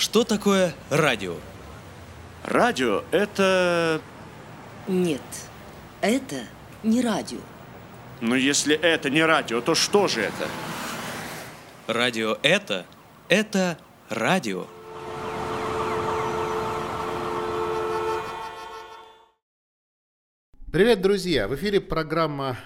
Что такое радио? Радио – это... Нет, это не радио. Но если это не радио, то что же это? Радио это, это радио. Привет, друзья! В эфире программа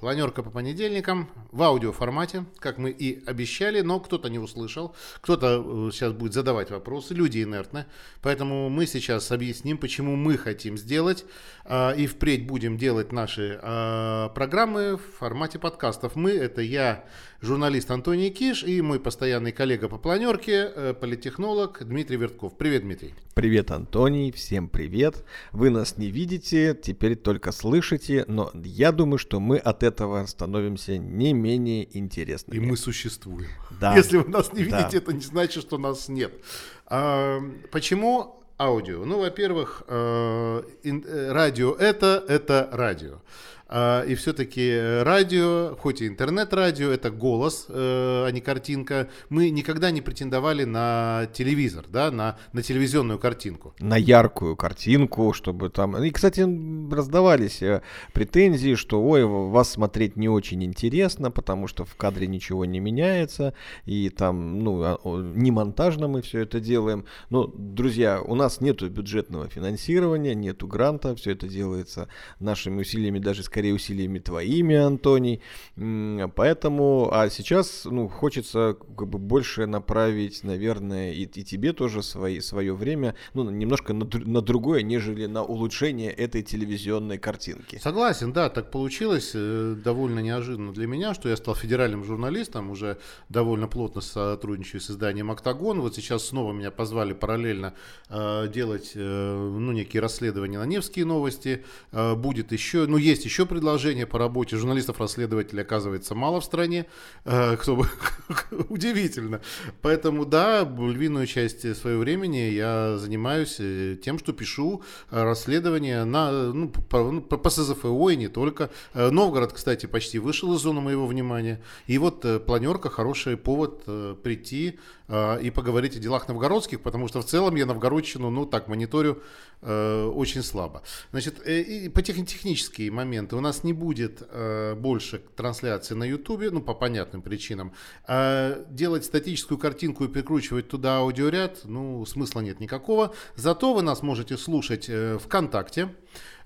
Планерка по понедельникам в аудиоформате, как мы и обещали, но кто-то не услышал, кто-то э, сейчас будет задавать вопросы, люди инертны, поэтому мы сейчас объясним, почему мы хотим сделать а, и впредь будем делать наши а, программы в формате подкастов. Мы, это я, журналист Антоний Киш и мой постоянный коллега по планерке, э, политехнолог Дмитрий Вертков. Привет, Дмитрий. Привет, Антоний, всем привет. Вы нас не видите, теперь только слышите, но я думаю, что мы от этого становимся не менее интересными. И мы существуем. Да. Если вы нас не видите, Да. это не значит, что нас нет. А, почему аудио? Ну, во-первых, э, э, радио это, это радио. А, И все-таки радио, хоть и интернет-радио, это голос, э, а не картинка. Мы никогда не претендовали на телевизор, да, на, на телевизионную картинку. на яркую картинку, чтобы там... И, кстати, раздавались э, претензии, что, ой, вас смотреть не очень интересно, потому что в кадре ничего не меняется, и там, ну, а, не монтажно мы все это делаем. Но, друзья, у нас нету бюджетного финансирования, нету гранта, все это делается нашими усилиями, даже скорее усилиями твоими, Антоний. Поэтому, а сейчас, ну, хочется как бы больше направить, наверное, и, и тебе тоже свои, свое время, ну, немножко на, на другое, нежели на улучшение этой телевизионной картинки. Согласен, да, так получилось э, довольно неожиданно для меня, что я стал федеральным журналистом, уже довольно плотно сотрудничаю с изданием «Октагон». Вот сейчас снова меня позвали параллельно э, делать, э, ну, некие расследования на Невские новости. Будет еще, ну, есть еще предложение по работе. Журналистов-расследователей, оказывается, мало в стране, э, кто бы, удивительно. Поэтому, да, львиную часть своего времени я занимаюсь э, тем, что пишу э, расследования на, ну, по, ну, по- СЗФО и не только. Новгород, кстати, почти вышел из зоны моего внимания. И вот планерка хороший повод прийти и поговорить о делах новгородских, потому что в целом я новгородщину, ну так, мониторю э, очень слабо. Значит, э, и по тех- технические моменты у нас не будет э, больше трансляции на Ютубе, ну по понятным причинам. А делать статическую картинку и прикручивать туда аудиоряд, ну смысла нет никакого. Зато вы нас можете слушать э, ВКонтакте,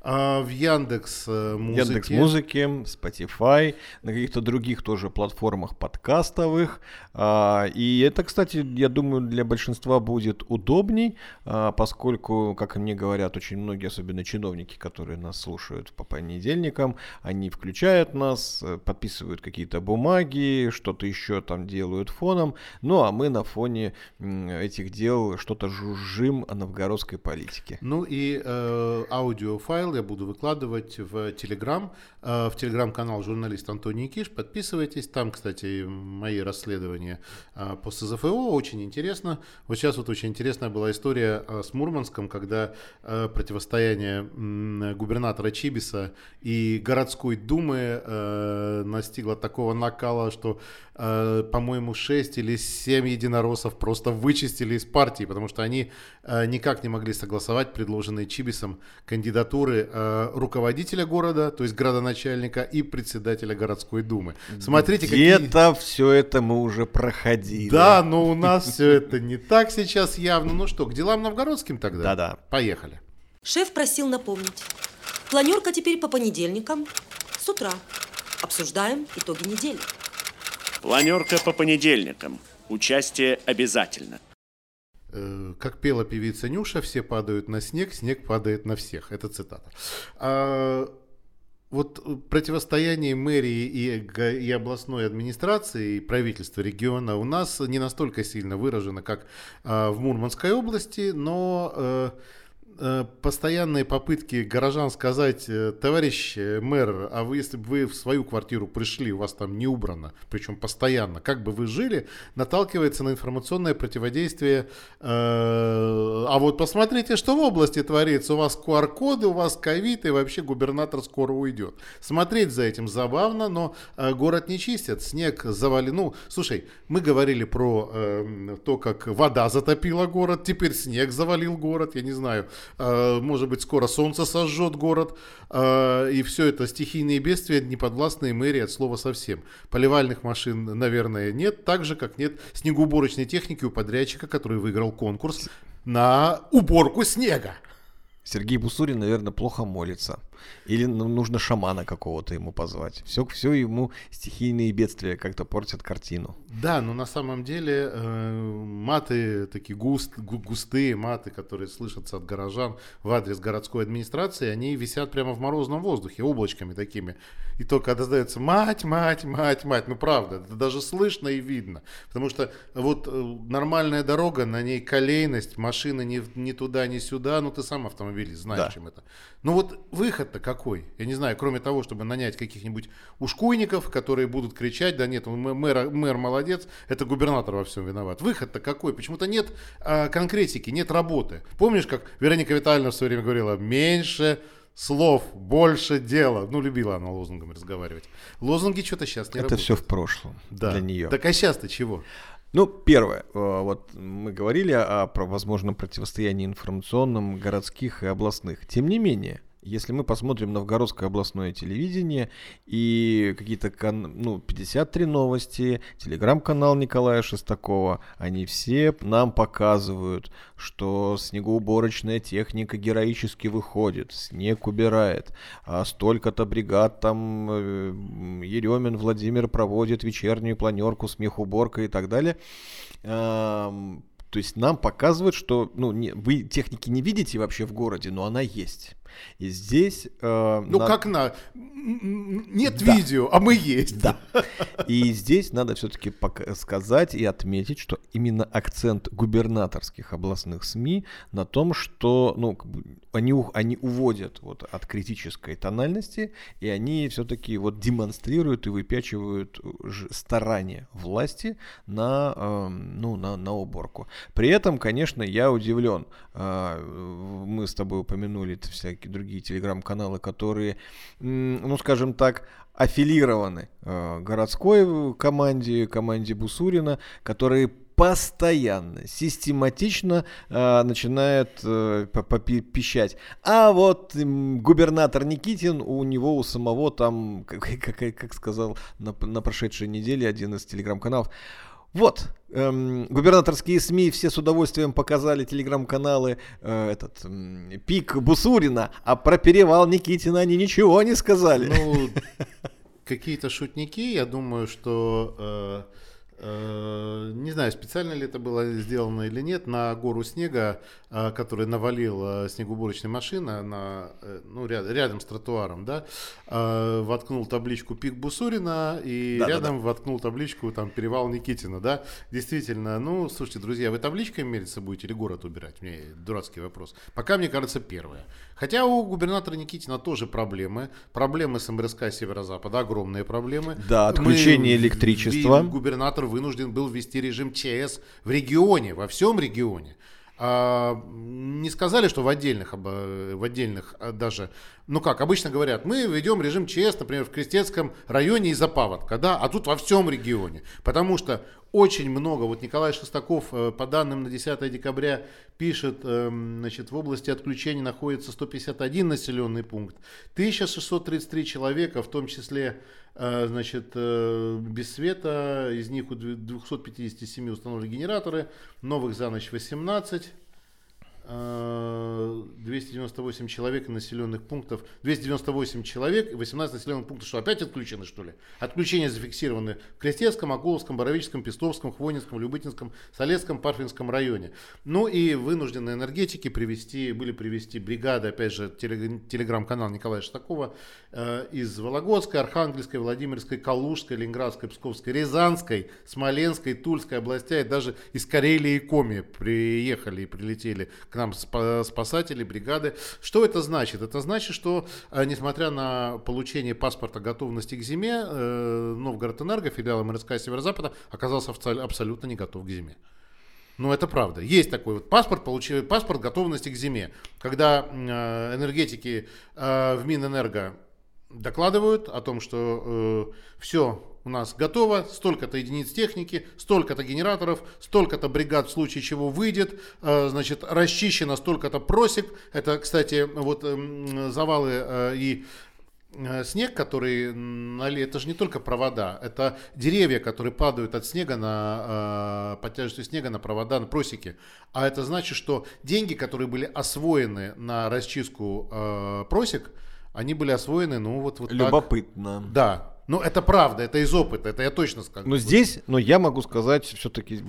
а, в Яндекс э, музыке. Яндекс Музыки, Spotify, на каких-то других тоже платформах подкастовых. А, И это, кстати, я думаю, для большинства будет удобней, а, поскольку, как мне говорят очень многие, особенно чиновники, которые нас слушают по понедельникам, они включают нас, э, подписывают какие-то бумаги, что-то еще там делают фоном, ну а мы на фоне этих дел что-то жужжим о новгородской политике. Ну и э, аудиофайл я буду выкладывать в Телеграм, в Телеграм-канал журналист Антоний Киш. Подписывайтесь. Там, кстати, мои расследования э, по СЗФО. Очень интересно. Вот сейчас вот очень интересная была история э, с Мурманском, когда э, противостояние губернатора Чибиса и городской думы э, настигло такого накала, что, э, по-моему, 6 или 7 единороссов просто вычистили из партии, потому что они э, никак не могли согласовать предложенные Чибисом кандидатуры э, руководителя города, то есть градоначальника, и председателя городской думы. Смотрите, какие... Где-то все это мы уже проходили. Да, но у нас все это не так сейчас явно. Ну что, к делам новгородским тогда? Да-да. Поехали. Шеф просил напомнить. Планерка теперь по понедельникам с утра. Обсуждаем итоги недели. Планерка по понедельникам. Участие обязательно. Э, Как пела певица Нюша, все падают на снег, снег падает на всех. Это цитата. Вот э, противостояние мэрии и, и областной администрации, и правительства региона у нас не настолько сильно выражено, как а, в Мурманской области, но э, э, постоянные попытки горожан сказать, э, товарищ э, мэр, а вы, если бы вы в свою квартиру пришли, у вас там не убрано, причем постоянно, как бы вы жили, наталкивается на информационное противодействие. э, а вот посмотрите, что в области творится. У вас QR-коды, у вас ковид, и вообще губернатор скоро уйдет. Смотреть за этим забавно, но э, город не чистят, снег завали. Ну, слушай, мы говорили про э, то, как вода затопила город, теперь снег завалил город, я не знаю, э, может быть, скоро солнце сожжет город, э, и все это стихийные бедствия, неподвластные мэрии от слова совсем. Поливальных машин, наверное, нет, так же, как нет снегоуборочной техники у подрядчика, который выиграл конкурс на уборку снега. Сергей Бусурин, наверное, плохо молится. Или ну, нужно шамана какого-то ему позвать. Все, все ему стихийные бедствия как-то портят картину. Да, но на самом деле э, маты такие густ, гу- густые маты, которые слышатся от горожан в адрес городской администрации, они висят прямо в морозном воздухе, облачками такими. И только когда сдается мать, мать, мать, мать, ну правда, это даже слышно и видно. Потому что вот э, нормальная дорога, на ней колейность, машины ни, ни туда, ни сюда, ну ты сам автомобилист, знаешь, Да. чем это. Ну вот выход-то какой? Я не знаю, кроме того, чтобы нанять каких-нибудь ушкуйников, которые будут кричать, да нет, мэ- мэр, мэр молодец, это губернатор во всем виноват. Выход-то какой? Почему-то нет а, конкретики, нет работы. Помнишь, как Вероника Витальевна в свое время говорила, меньше слов, больше дела. Ну, любила она лозунгами разговаривать. Лозунги что-то сейчас не Это работают. все в прошлом да. для нее. Так а сейчас-то чего? Ну, первое, э, вот мы говорили о, возможном противостоянии информационном городских и областных. Тем не менее, если мы посмотрим новгородское областное телевидение и какие-то, ну, 53 новости, телеграм-канал Николая Шестакова, они все нам показывают, что снегоуборочная техника героически выходит, снег убирает, а столько-то бригад там э, Еремин Владимир проводит вечернюю планерку, смех-уборка и так далее. То есть нам показывают, что ну, не, вы техники не видите вообще в городе, но она есть. И здесь... э, Ну, на- как на... Нет Да. видео, а мы есть. Да. И здесь надо все-таки сказать и отметить, что именно акцент губернаторских областных СМИ на том, что ну, они, они уводят вот от критической тональности, и они все-таки вот демонстрируют и выпячивают старания власти на, эм, ну, на, на уборку. При этом, конечно, я удивлен. А, в- Мы с тобой упомянули т- всякие другие телеграм-каналы, которые, ну, скажем так, аффилированы э, городской команде, команде Бусурина, которые постоянно, систематично э, начинают э, пищать. А вот м, губернатор Никитин, у него у самого там, как, как- как сказал на, на прошедшей неделе один из телеграм-каналов, вот, эм, губернаторские СМИ все с удовольствием показали телеграм-каналы э, этот м, пик Бусурина, а про перевал Никитина они ничего не сказали. Ну, какие-то шутники, я думаю, что... э, э, не знаю, специально ли это было сделано или нет, на гору снега, э, который навалил э, снегоуборочная машина на, э, ну, ряд- рядом с тротуаром, да, э, воткнул табличку «Пик Бусурина» и Да-да-да. рядом воткнул табличку там «Перевал Никитина», да. Действительно, ну, слушайте, друзья, вы табличкой мериться будете или город убирать? Мне дурацкий вопрос. Пока, мне кажется, первое. Хотя у губернатора Никитина тоже проблемы. Проблемы с МРСК Северо-Запада, огромные проблемы. Да, отключение Мы- электричества. Губернатор вынужден был ввести режим ЧС в регионе, во всем регионе. А, не сказали, что в отдельных, в отдельных а, даже, ну как, обычно говорят, мы ведем режим ЧС, например, в Крестецком районе из-за паводка, да, а тут во всем регионе. Потому что очень много, вот Николай Шестаков э, по данным на 10 декабря пишет, эм, значит, в области отключения находится 151 населенный пункт, 1633 человека, в том числе, э, значит, э, без света, из них у две- 257 установлены генераторы, новых за ночь 18, э, 298 человек и населенных пунктов, 298 человек и 18 населенных пунктов, что опять отключены, что ли? Отключения зафиксированы в Крестецком, Акуловском, Боровическом, Пестовском, Хвойницком, Любытинском, Солецком, Парфинском районе. Ну и вынуждены энергетики привести, были привести бригады, опять же, теле- телеграм-канал Николая Шестакова э, из Вологодской, Архангельской, Владимирской, Калужской, Ленинградской, Псковской, Рязанской, Смоленской, Тульской областей, даже из Карелии и Коми приехали и прилетели к нам спа- спасатели, бригады. Что это значит? Это значит, что э, несмотря на получение паспорта готовности к зиме, э, Новгород-Энерго, филиал МРСК Северо-Запада, оказался абсол- абсолютно не готов к зиме. Ну, это правда. Есть такой вот паспорт, получил паспорт готовности к зиме. Когда э, энергетики в Минэнерго докладывают о том, что э, все у нас готово, столько-то единиц техники, столько-то генераторов, столько-то бригад в случае чего выйдет, э, значит, расчищено столько-то просек. Это, кстати, вот эм, завалы э, и э, снег, который нали, это же не только провода, это деревья, которые падают от снега на э, под тяжестью снега на провода, на просеки. А это значит, что деньги, которые были освоены на расчистку э, просек, они были освоены, ну вот вот так. Любопытно. Да, ну это правда, это из опыта, это я точно скажу. Но здесь, но я могу сказать, все-таки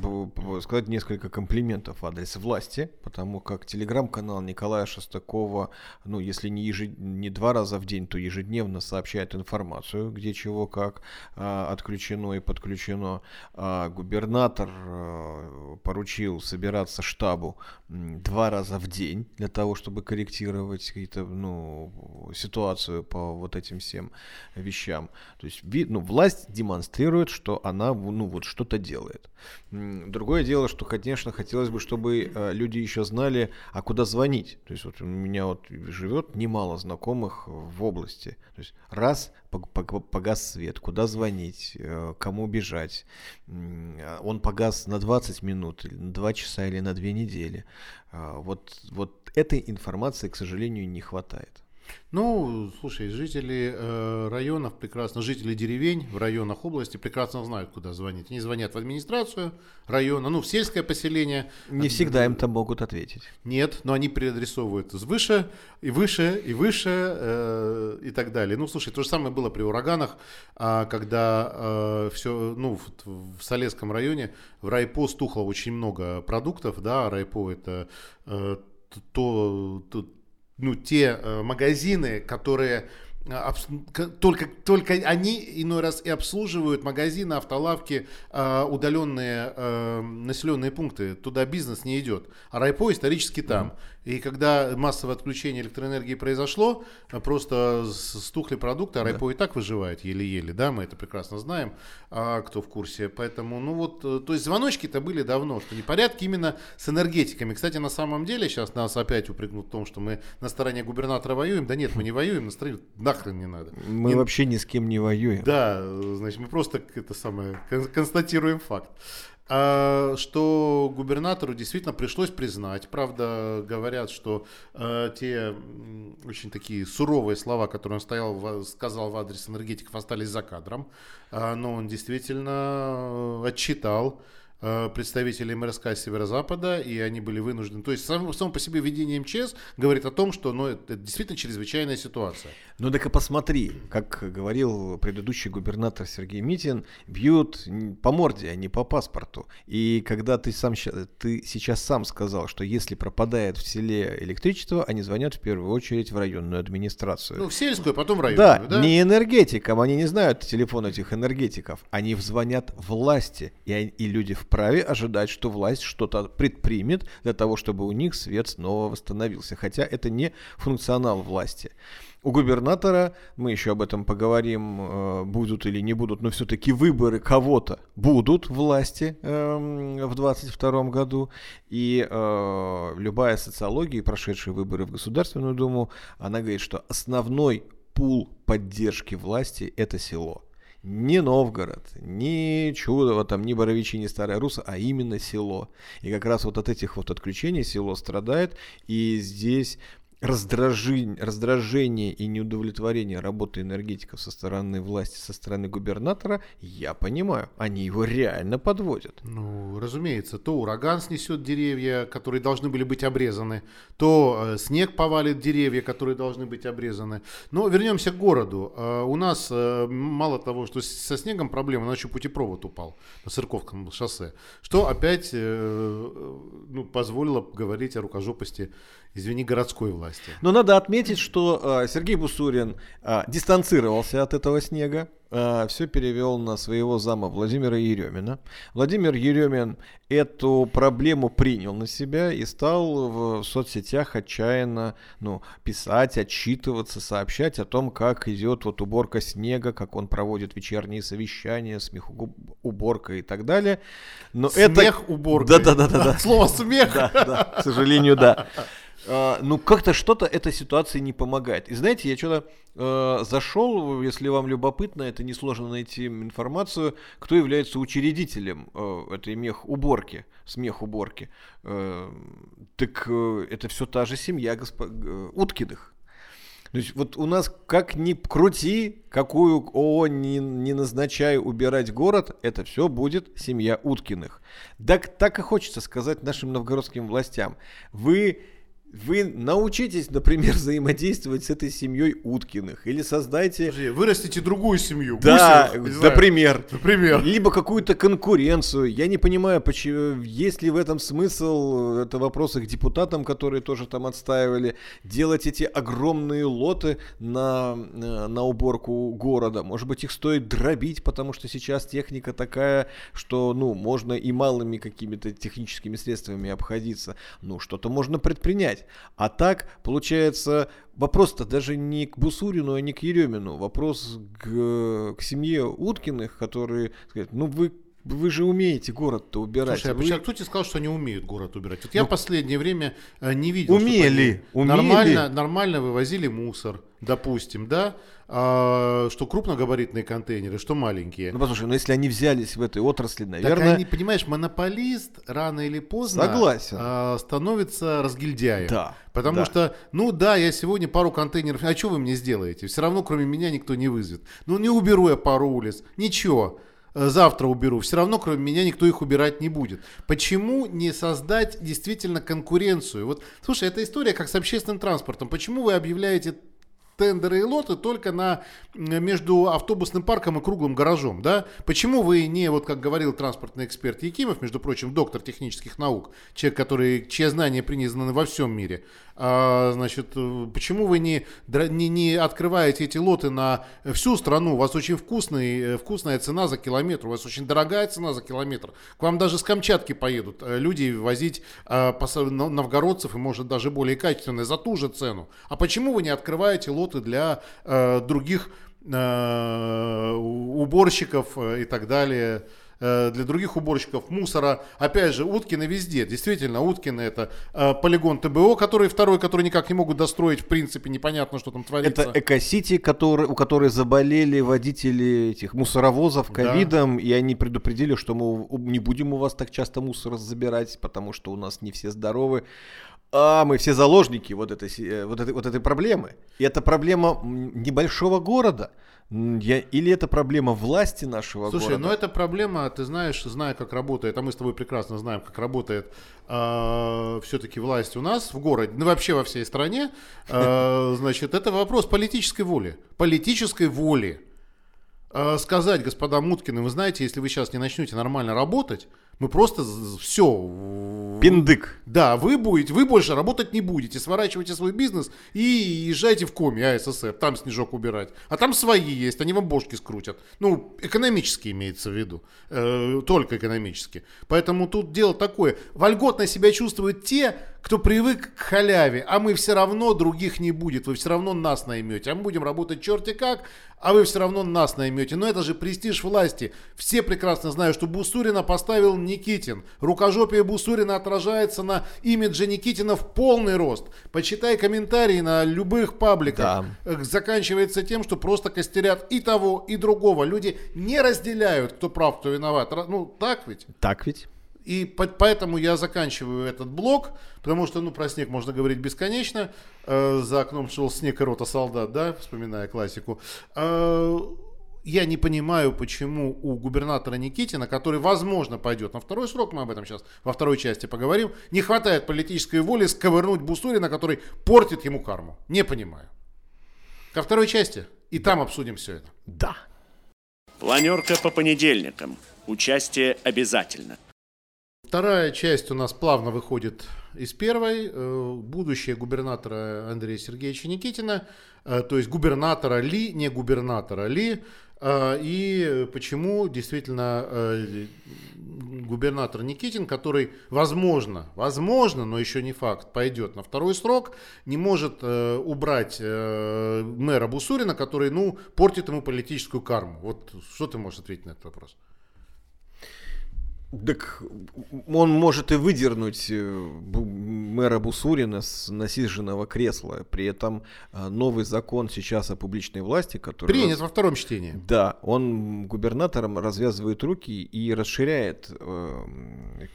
сказать несколько комплиментов в адрес власти, потому как телеграм-канал Николая Шестакова, ну если не, ежед... не два раза в день, то ежедневно сообщает информацию, где чего как а, отключено и подключено. А, губернатор а, поручил собираться штабу два раза в день для того, чтобы корректировать какие-то, ну, ситуацию по вот этим всем вещам. То есть ну, власть демонстрирует, что она ну, вот что-то делает. Другое дело, что, конечно, хотелось бы, чтобы э, люди еще знали, а куда звонить. То есть вот у меня вот живет немало знакомых в области. То есть раз пог- пог- погас свет, куда звонить, э, кому бежать. А Он погас на 20 минут, на 2 часа или на 2 недели. А, Вот, вот этой информации, к сожалению, не хватает. Ну, слушай, жители э, районов прекрасно, жители деревень в районах области прекрасно знают, куда звонить. Они звонят в администрацию района, ну, в сельское поселение. Не всегда им там могут ответить. Нет, но они переадресовывают выше и выше и выше э, и так далее. Ну, слушай, то же самое было при ураганах, а, когда все, ну, в, в Солесском районе в Райпо стухло очень много продуктов, да, Райпо это э, то, то- ну, те э, магазины, которые э, только, только они иной раз и обслуживают магазины, автолавки, э, удаленные э, населенные пункты. Туда бизнес не идет. А Райпо исторически там. И когда массовое отключение электроэнергии произошло, э, просто стухли продукты, а Райпо и так выживает еле-еле, да, мы это прекрасно знаем, а, кто в курсе. Поэтому, ну вот, э, то есть звоночки-то были давно, что непорядки именно с энергетиками. Кстати, на самом деле сейчас нас опять упрекнут в том, что мы на стороне губернатора воюем. Да нет, мы не воюем, на стороне нахрен не надо. Мы Не- вообще ни с кем не воюем. да, э, значит, мы просто это самое кон- констатируем факт. А, что губернатору действительно пришлось признать. Правда, говорят, что э, те очень такие суровые слова, которые он стоял, в- сказал в адрес энергетиков, остались за кадром. А, но он действительно э, отчитал представителей МРСК Северо-Запада, и они были вынуждены. То есть само, само по себе введение МЧС говорит о том, что ну, это, действительно чрезвычайная ситуация. Ну так и посмотри, как говорил предыдущий губернатор Сергей Митин, бьют по морде, а не по паспорту. И когда ты сам ты сейчас сам сказал, что если пропадает в селе электричество, они звонят в первую очередь в районную администрацию. Ну, в сельскую, потом в да, районную, да? не энергетикам, они не знают телефон этих энергетиков, они звонят власти, и, и люди вправе ожидать, что власть что-то предпримет для того, чтобы у них свет снова восстановился, хотя это не функционал власти. У губернатора, мы еще об этом поговорим, э, будут или не будут, но все-таки выборы кого-то будут власти эм, в 2022 году. И э, любая социология, прошедшие выборы в Государственную Думу, она говорит, что основной пул поддержки власти – это село. Не Новгород, не Чудово, там, не Боровичи, не Старая Руса, а именно село. И как раз вот от этих вот отключений село страдает, и здесь раздражень- раздражение и неудовлетворение работы энергетиков со стороны власти, со стороны губернатора, я понимаю, они его реально подводят. Ну, разумеется, то ураган снесет деревья, которые должны были быть обрезаны, то э, снег повалит деревья, которые должны быть обрезаны. Но вернемся к городу. Э, у нас э, мало того, что со снегом проблема, у еще путепровод упал на Церковском шоссе, что опять ну, позволило говорить о рукожопости, извини, городской власти. Но надо отметить, что э, Сергей Бусурин э, дистанцировался от этого снега, э, все перевел на своего зама Владимира Еремина. Владимир Еремин эту проблему принял на себя и стал в соцсетях отчаянно ну, писать, отчитываться, сообщать о том, как идет вот уборка снега, как он проводит вечерние совещания, смех уборка и так далее. Но смех это... уборка. Да, да, да, да. Слово смех. Да, да, к сожалению, да. Uh, ну, как-то что-то этой ситуации не помогает. И знаете, я что-то uh, зашел, если вам любопытно, это несложно найти информацию, кто является учредителем uh, этой мех уборки, смех уборки. Так это все та же семья госп... Уткиных. То есть вот у нас как ни крути, какую ООО не, не назначай убирать город, это все будет семья Уткиных. Так, так и хочется сказать нашим новгородским властям. Вы вы научитесь, например, взаимодействовать с этой семьей Уткиных или создайте... Подожди, вырастите другую семью. Да, Гусевых, например. Например. Либо какую-то конкуренцию. Я не понимаю, почему, есть ли в этом смысл, это вопрос к депутатам, которые тоже там отстаивали, делать эти огромные лоты на, э, на уборку города. Может быть, их стоит дробить, потому что сейчас техника такая, что, ну, можно и малыми какими-то техническими средствами обходиться. Ну, что-то можно предпринять. А так, получается, вопрос-то даже не к Бусурину, а не к Еремину. Вопрос к, к семье Уткиных, которые сказать, ну вы вы же умеете город-то убирать. Слушай, а вы... а кто тебе сказал, что они умеют город убирать? Вот я ну, в последнее время э, не видел, умели, умели. Нормально, нормально вывозили мусор, допустим, да? А, что крупногабаритные контейнеры, что маленькие. Ну послушай, ну если они взялись в этой отрасли, наверное... Так они, понимаешь, монополист рано или поздно Согласен. А, становится разгильдяем. Да. Потому да. что, ну да, я сегодня пару контейнеров, а что вы мне сделаете? Все равно кроме меня никто не вызовет. Ну не уберу я пару улиц, ничего э, завтра уберу, все равно кроме меня никто их убирать не будет. Почему не создать действительно конкуренцию? Вот, слушай, эта история как с общественным транспортом. Почему вы объявляете тендеры и лоты только на, между автобусным парком и круглым гаражом, да? Почему вы не, вот как говорил транспортный эксперт Якимов, между прочим, доктор технических наук, человек, который, чьи знания признаны во всем мире, а, значит, почему вы не, не, не открываете эти лоты на всю страну? У вас очень вкусный, э, вкусная цена за километр, у вас очень дорогая цена за километр. К вам даже с Камчатки поедут э, люди возить а, новгородцев и, может, даже более качественные за ту же цену. А почему вы не открываете лоты для а, других а, уборщиков и так далее? Э, для других уборщиков мусора. Опять же, Уткины везде. Действительно, Уткины это э, полигон ТБО, который второй, который никак не могут достроить. В принципе, непонятно, что там творится. Это Экосити, который, у которой заболели водители этих мусоровозов ковидом, да. и они предупредили, что мы не будем у вас так часто мусор забирать, потому что у нас не все здоровы. А мы все заложники вот этой, э, вот этой, вот этой проблемы. И это проблема небольшого города. Я, или это проблема власти нашего Слушай, города? ну это проблема, ты знаешь, зная, как работает, а мы с тобой прекрасно знаем, как работает э, все-таки власть у нас в городе, ну вообще во всей стране, э, значит, это вопрос политической воли. Политической воли. Э, сказать, господа Муткины, вы знаете, если вы сейчас не начнете нормально работать, мы просто все. Пиндык. Да, вы будете, вы больше работать не будете, сворачивайте свой бизнес и езжайте в Коми, АССР, там снежок убирать. А там свои есть, они вам бошки скрутят. Ну, экономически имеется в виду, э, только экономически. Поэтому тут дело такое. Вольготно себя чувствуют те, кто привык к халяве, а мы все равно других не будет, вы все равно нас наймете, а мы будем работать черти как, а вы все равно нас наймете. Но это же престиж власти. Все прекрасно знают, что Бусурина поставил Никитин. Рукожопие Бусурина отражается на имидже Никитина в полный рост. Почитай комментарии на любых пабликах. Да. Заканчивается тем, что просто костерят и того, и другого. Люди не разделяют, кто прав, кто виноват. Ну, так ведь? Так ведь. И по поэтому я заканчиваю этот блок, потому что, ну, про снег можно говорить бесконечно. Э, за окном шел снег и рота солдат, да, вспоминая классику. Э, я не понимаю, почему у губернатора Никитина, который, возможно, пойдет на второй срок, мы об этом сейчас во второй части поговорим, не хватает политической воли сковырнуть Бусурина, который портит ему карму. Не понимаю. Ко второй части. И там обсудим все это. Да. Планерка по понедельникам. Участие обязательно. Вторая часть у нас плавно выходит из первой. Э, будущее губернатора Андрея Сергеевича Никитина, э, то есть губернатора ли, не губернатора ли, э, и почему действительно губернатор Никитин, который, возможно, возможно, но еще не факт, пойдет на второй срок, не может убрать мэра Бусурина, который, ну, портит ему политическую карму. Вот что ты можешь ответить на этот вопрос? Так он может и выдернуть э, мэра Бусурина с насиженного кресла. При этом э, новый закон сейчас о публичной власти, который... Принят во втором чтении. Да, он губернаторам развязывает руки и расширяет э,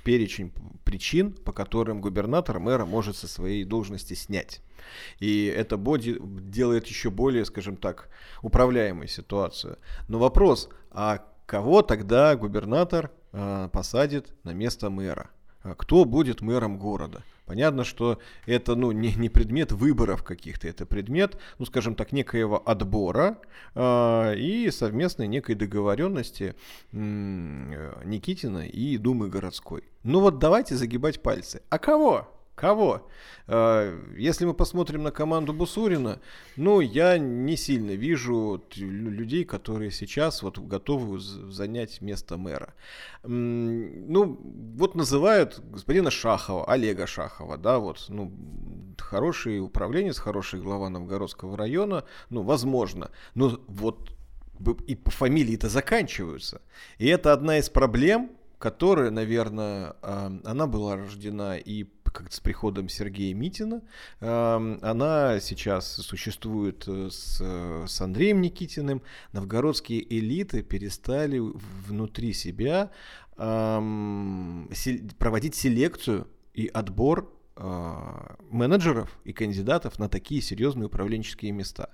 перечень причин, по которым губернатор мэра может со своей должности снять. И это боди делает еще более, скажем так, управляемой ситуацию. Но вопрос, а кого тогда губернатор э, посадит на место мэра? А Кто будет мэром города? Понятно, что это ну, не, не предмет выборов каких-то, это предмет, ну скажем так, некоего отбора э, и совместной некой договоренности э, Никитина и Думы городской. Ну вот давайте загибать пальцы. А кого? Кого? Э, Если мы посмотрим на команду Бусурина, ну, я не сильно вижу людей, которые сейчас вот готовы занять место мэра. Ну, вот называют господина Шахова, Олега Шахова, да, вот, ну, хороший управленец, хороший глава Новгородского района, ну, возможно. Но вот и по фамилии это заканчиваются. И это одна из проблем, которая, наверное, а, она была рождена и как с приходом Сергея Митина. Она сейчас существует э, с, э, с Андреем Никитиным. Новгородские элиты перестали внутри себя проводить селекцию и отбор менеджеров и кандидатов на такие серьезные управленческие места.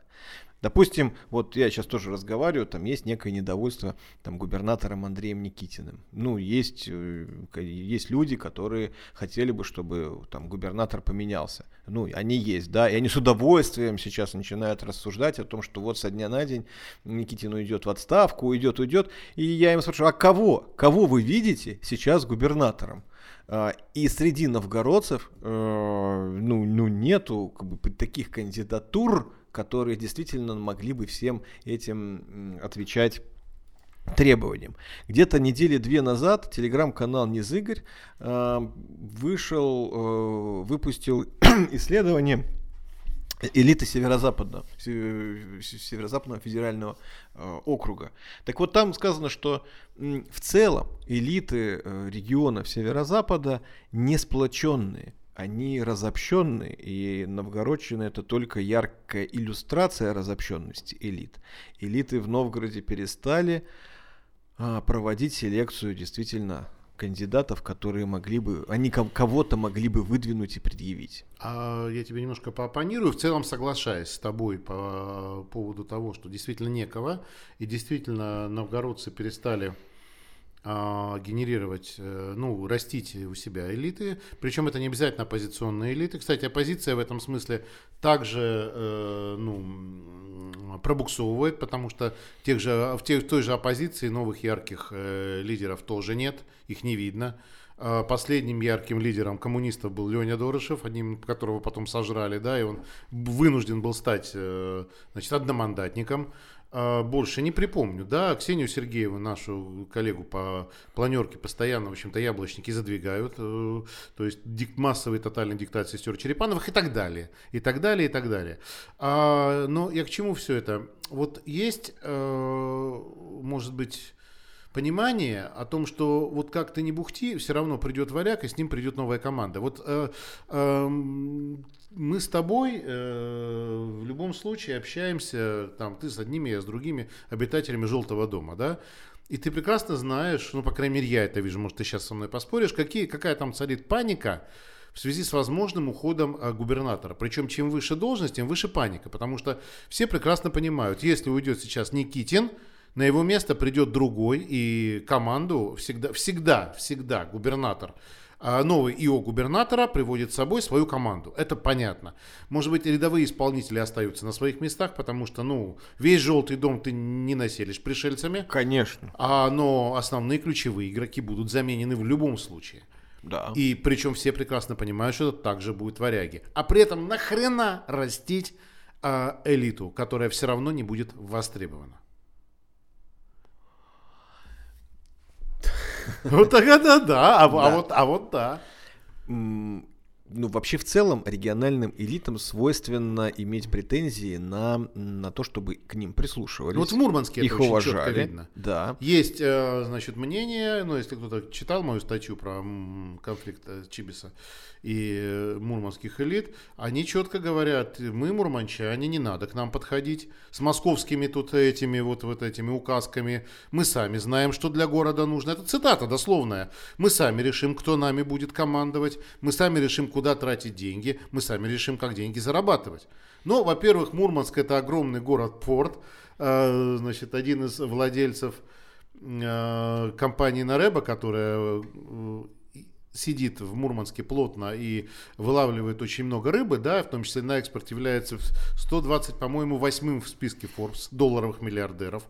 Допустим, вот я сейчас тоже разговариваю, там есть некое недовольство там, губернатором Андреем Никитиным. Ну, есть, э, есть люди, которые хотели бы, чтобы там губернатор поменялся. Ну, они есть, да, и они с удовольствием сейчас начинают рассуждать о том, что вот со дня на день Никитин уйдет в отставку, уйдет, уйдет. И я им спрашиваю, а кого? Кого вы видите сейчас губернатором? А, И среди новгородцев э, ну, ну нету как бы, таких кандидатур, которые действительно могли бы всем этим отвечать требованиям. Где-то недели две назад телеграм-канал Низыгорь э, вышел, э, выпустил исследование элиты северо-западного, се- северо-западного федерального э, округа. Так вот там сказано, что в целом элиты э, регионов северо-запада не сплоченные, они разобщенные, и новгородчина это только яркая иллюстрация разобщенности элит. Элиты в Новгороде перестали а, проводить селекцию действительно кандидатов, которые могли бы, они ко- кого-то могли бы выдвинуть и предъявить. А я тебе немножко поопонирую. В целом соглашаюсь с тобой по поводу того, что действительно некого. И действительно новгородцы перестали генерировать, э, ну, растить у себя элиты. Причем это не обязательно оппозиционные элиты. Кстати, оппозиция в этом смысле также э, ну, пробуксовывает, потому что тех же, в, тех, в той же оппозиции новых ярких э, лидеров тоже нет, их не видно. А Последним ярким лидером коммунистов был Леня Дорошев, одним которого потом сожрали, да, и он вынужден был стать, э, значит, одномандатником. А, Больше не припомню, да, Ксению Сергееву, нашу коллегу по планерке, постоянно, в общем-то, яблочники задвигают, э, то есть дик- массовый тотальный диктат сестер Черепановых и так далее, и так далее, и так далее. А, но я к чему все это? Вот есть, э, может быть, понимание о том, что вот как ты не бухти, все равно придет варяг, и с ним придет новая команда. Вот э, эм, мы с тобой э, в любом случае общаемся, там, ты с одними, я с другими обитателями Желтого дома, да? И ты прекрасно знаешь, ну, по крайней мере, я это вижу, может, ты сейчас со мной поспоришь, какие, какая там царит паника в связи с возможным уходом э, губернатора. Причем, чем выше должность, тем выше паника, потому что все прекрасно понимают, если уйдет сейчас Никитин, на его место придет другой, и команду всегда, всегда, всегда губернатор, а, новый ИО губернатора приводит с собой свою команду. Это понятно. Может быть, рядовые исполнители остаются на своих местах, потому что, ну, весь желтый дом ты не населишь пришельцами, Конечно. а, но основные ключевые игроки будут заменены в любом случае. Да. И причем все прекрасно понимают, что это также будет варяги. А при этом нахрена растить а, элиту, которая все равно не будет востребована? Вот тогда да, а, а вот, а вот да. Ну, вообще, в целом, региональным элитам свойственно иметь претензии на, на то, чтобы к ним прислушивались. Вот в Мурманске это их очень четко уважали. видно. Да. Есть, э, значит, мнение, ну, если кто-то читал мою статью про конфликт э, Чибиса и мурманских элит, они четко говорят, мы, мурманчане, не надо к нам подходить с московскими тут этими вот, вот этими указками. Мы сами знаем, что для города нужно. Это цитата дословная. Мы сами решим, кто нами будет командовать. Мы сами решим, куда тратить деньги. Мы сами решим, как деньги зарабатывать. Но, во-первых, Мурманск это огромный город-порт. Э, Значит, один из владельцев э, компании Нареба, которая э, сидит в Мурманске плотно и вылавливает очень много рыбы, да, в том числе на экспорт является в 120, по-моему, восьмым в списке Forbes долларовых миллиардеров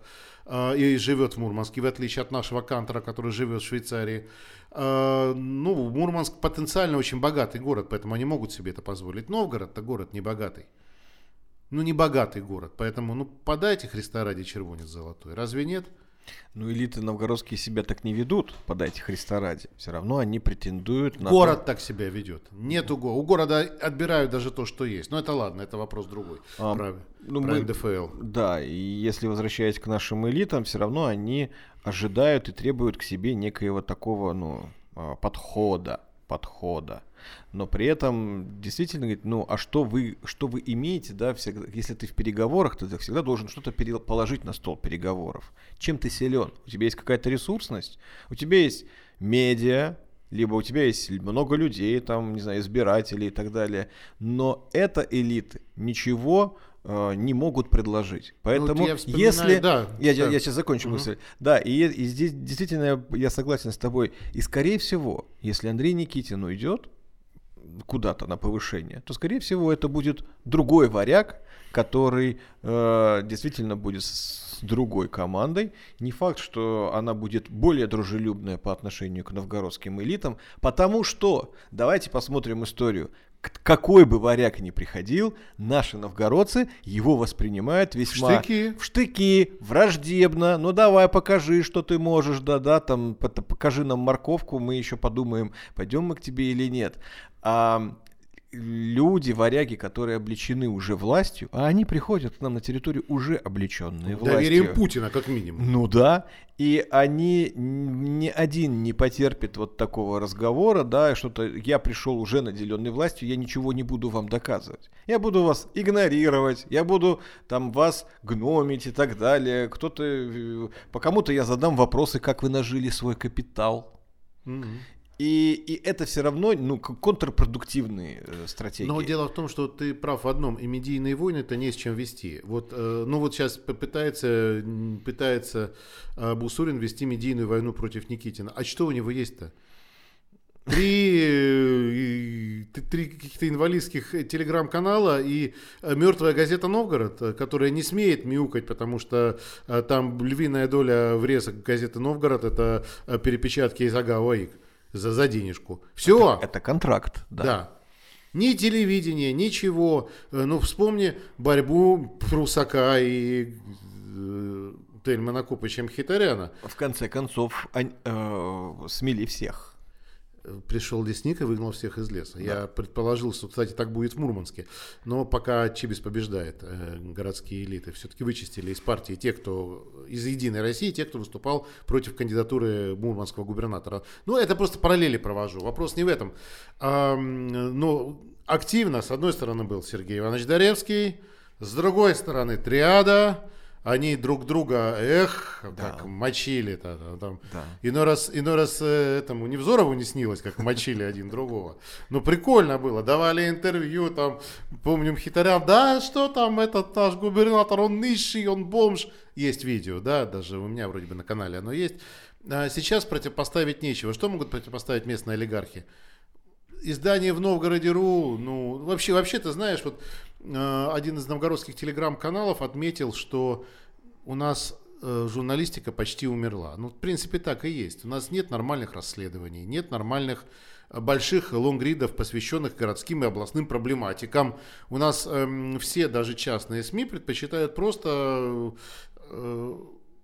и живет в Мурманске, в отличие от нашего Кантора, который живет в Швейцарии. Э, Ну, Мурманск потенциально очень богатый город, поэтому они могут себе это позволить. Новгород-то город не богатый. Ну, не богатый город, поэтому, ну, подайте Христа ради червонец золотой. Разве нет? Ну, элиты новгородские себя так не ведут, подайте Христа ради. Все равно они претендуют на Город то- так себя ведет. Нету го- У города отбирают даже то, что есть. Но это ладно, это вопрос другой. А, про ну, про мы- НДФЛ. Да, и если возвращаясь к нашим элитам, все равно они ожидают и требуют к себе некоего такого, ну, а, подхода, подхода. Но при этом действительно говорит, ну, а что вы, что вы имеете, да, всегда, если ты в переговорах, то ты всегда должен что-то положить на стол переговоров. Чем ты силен? У тебя есть какая-то ресурсность, у тебя есть медиа, либо у тебя есть много людей, там, не знаю, избирателей и так далее. Но это элиты ничего э, не могут предложить. Поэтому, я вспоминаю, если... да, я, да. я, я сейчас закончу Мгм. мысль. Да, и, и здесь действительно я, я согласен с тобой. И скорее всего, если Андрей Никитин уйдет куда-то на повышение, то скорее всего это будет другой варяг, который э, действительно будет с другой командой. Не факт, что она будет более дружелюбная по отношению к новгородским элитам, потому что, давайте посмотрим историю. Какой бы варяг ни приходил, наши новгородцы его воспринимают весьма штыки. в штыки, враждебно. Ну давай, покажи, что ты можешь, да-да, там покажи нам морковку, мы еще подумаем, пойдем мы к тебе или нет. А люди, варяги, которые обличены уже властью, а они приходят к нам на территорию уже облеченные властью. Доверием Путина, как минимум. Ну да, и они ни один не потерпит вот такого разговора, да, что-то я пришел уже наделенный властью, я ничего не буду вам доказывать. Я буду вас игнорировать, я буду там вас гномить и так далее. Кто-то, э, по кому-то я задам вопросы, как вы нажили свой капитал. Мгм. И, и это все равно ну, контрпродуктивные э, стратегии. Но дело в том, что ты прав в одном, и медийные войны это не с чем вести. Вот, э, ну вот сейчас пытается, пытается э, Бусурин вести медийную войну против Никитина. А что у него есть-то? Три, э, три каких-то инвалидских э, телеграм-канала и мертвая газета Новгород, которая не смеет мяукать, потому что там львиная доля врезок газеты Новгород это перепечатки из Агауаик за, за денежку. Все. Это контракт, да. Да. Ни телевидение, ничего. Э, Ну, вспомни борьбу Прусака и э, Тельмана Купыча Мхитаряна. В конце концов, они, э, смели всех. Пришел лесник и выгнал всех из леса. Я предположил, что, кстати, так будет в Мурманске. Но пока Чибис побеждает, э, городские элиты все-таки вычистили из партии те, кто из Единой России, те, кто выступал против кандидатуры мурманского губернатора. Ну, это просто параллели провожу. Вопрос не в этом. А, но активно, с одной стороны, был Сергей Иванович Даревский, с другой стороны, Триада. Они друг друга, эх, как мочили-то. Там. Да. Иной раз, иной раз э, этому Невзорову не снилось, как мочили один другого. Ну, прикольно было. Давали интервью, там, помним, хитарям, да, что там, этот наш губернатор, он низший, он бомж. Есть видео, да, даже у меня вроде бы на канале оно есть. А сейчас противопоставить нечего. Что могут противопоставить местные олигархи? издание в Новгороде.ру, ну, вообще, вообще, ты знаешь, вот один из новгородских телеграм-каналов отметил, что у нас э, журналистика почти умерла. Ну, в принципе, так и есть. У нас нет нормальных расследований, нет нормальных больших лонгридов, посвященных городским и областным проблематикам. У нас эм, все, даже частные СМИ, предпочитают просто э,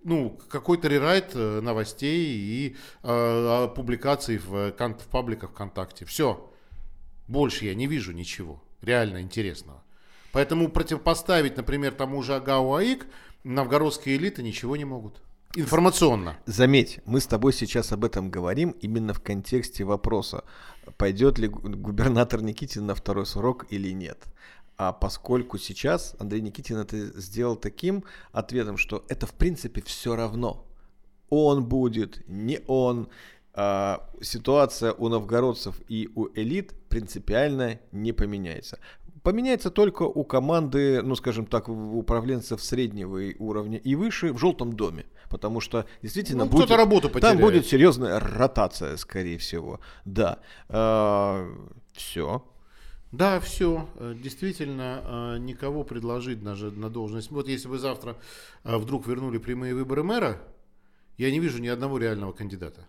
ну, какой-то рерайт э, новостей и э, публикаций в, в пабликах ВКонтакте. Все. Больше я не вижу ничего реально интересного. Поэтому противопоставить, например, тому же Агау АИК новгородские элиты ничего не могут. Информационно. Заметь, мы с тобой сейчас об этом говорим именно в контексте вопроса, пойдет ли гу- губернатор Никитин на второй срок или нет. А поскольку сейчас Андрей Никитин это сделал таким ответом, что это в принципе все равно. Он будет, не он. А, ситуация у новгородцев и у элит принципиально не поменяется. Поменяется только у команды, ну скажем так, управленцев среднего уровня и выше в желтом доме. Потому что действительно Ну, будет, работу там потеряет. будет серьезная ротация, скорее всего. Да. все. Да, все. Действительно, э, никого предложить даже на должность. Вот если бы завтра э, вдруг вернули прямые выборы мэра, я не вижу ни одного реального кандидата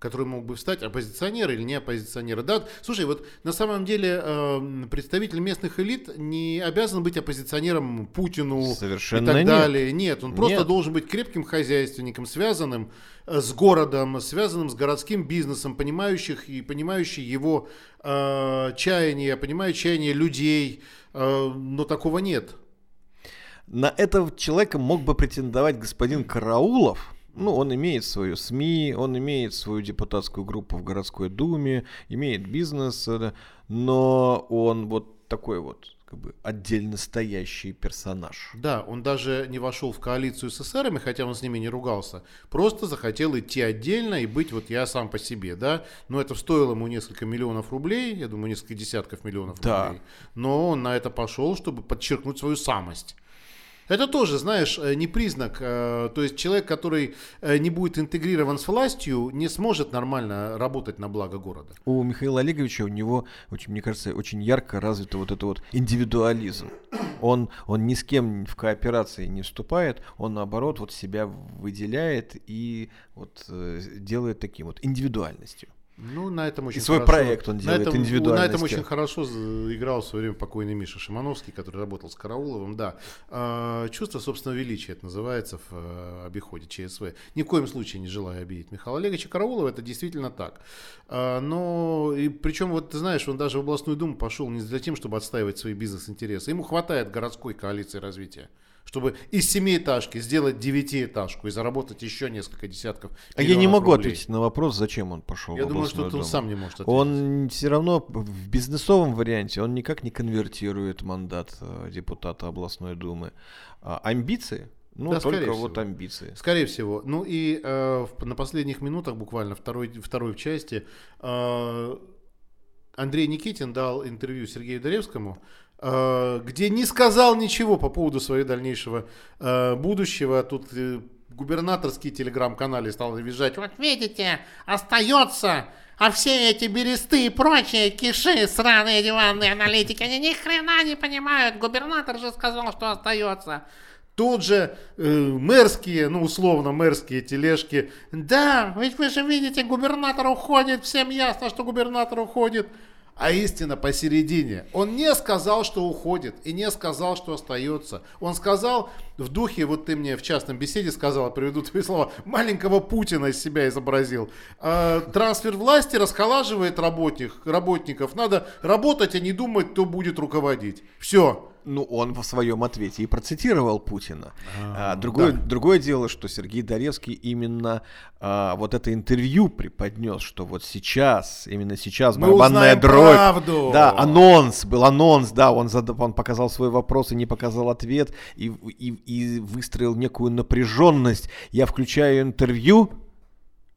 который мог бы встать, оппозиционер или не оппозиционер. Да, слушай, вот на самом деле э, представитель местных элит не обязан быть оппозиционером Путину Совершенно и так нет. далее. Нет, он просто Нет. должен быть крепким хозяйственником, связанным э, с городом, связанным с городским бизнесом, понимающих и понимающий его э, чаяния, понимающий чаяния людей. Э, но такого нет. На этого человека мог бы претендовать господин Караулов. Ну, он имеет свою СМИ, он имеет свою депутатскую группу в городской думе, имеет бизнес, э, но он вот такой вот как бы отдельно стоящий персонаж. Да, он даже не вошел в коалицию с эсерами, хотя он с ними не ругался. Просто захотел идти отдельно и быть вот я сам по себе, да. Но это стоило ему несколько миллионов рублей, я думаю, несколько десятков миллионов Да. рублей. Но он на это пошел, чтобы подчеркнуть свою самость. Это тоже, знаешь, э, не признак. э, То есть человек, который э, не будет интегрирован с властью, не сможет нормально работать на благо города. У Михаила Олеговича у него, очень, мне кажется, очень ярко развито вот это вот индивидуализм. Он, он ни с кем в кооперации не вступает, он наоборот вот себя выделяет и вот делает таким вот индивидуальностью. Ну, на этом очень свой хорошо- проект он на делает этом, На индивидуальностью. этом очень хорошо играл в свое время покойный Миша Шимановский, который работал с Карауловым. Да, А, чувство собственного величия это называется в э, обиходе ЧСВ. Ни в коем случае не желаю обидеть Михаила Олеговича Караулова, это действительно так. А, Но, и причем, вот ты знаешь, он даже в областную думу пошел не для тем, чтобы отстаивать свои бизнес-интересы. Ему хватает городской коалиции развития чтобы из семиэтажки сделать девятиэтажку и заработать еще несколько десятков А я не могу рублей. ответить на вопрос, зачем он пошел Я в думаю, что он сам не может ответить. Он все равно в бизнесовом варианте он никак не конвертирует мандат э, депутата областной думы. А амбиции? Ну, Да, только вот всего. амбиции. Скорее всего. Ну и э, в- на последних минутах, буквально второй, второй части, э, Андрей Никитин дал интервью Сергею Даревскому, э, где не сказал ничего по поводу своего дальнейшего э, будущего. Тут э, губернаторский телеграм-канале стал визжать. Вот видите, остается, а все эти бересты и прочие киши, сраные диванные аналитики, они ни хрена не понимают. Губернатор же сказал, что остается. Тут же э, мэрские, ну условно мэрские тележки. Да, ведь вы же видите, губернатор уходит, всем ясно, что губернатор уходит. А истина посередине. Он не сказал, что уходит, и не сказал, что остается. Он сказал в духе, вот ты мне в частном беседе сказал, приведу твои слова, маленького Путина из себя изобразил. А, трансфер власти расхолаживает работник, работников. Надо работать, а не думать, кто будет руководить. Все. Ну, он в своем ответе и процитировал Путина. А, другое, другое дело, что Сергей Доревский именно а, вот это интервью преподнес, что вот сейчас, именно сейчас Мы барабанная дробь. правду. Да, анонс, был анонс, да, он, зада- он показал свой вопрос и не показал ответ, и, и, и выстроил некую напряженность. Я включаю интервью,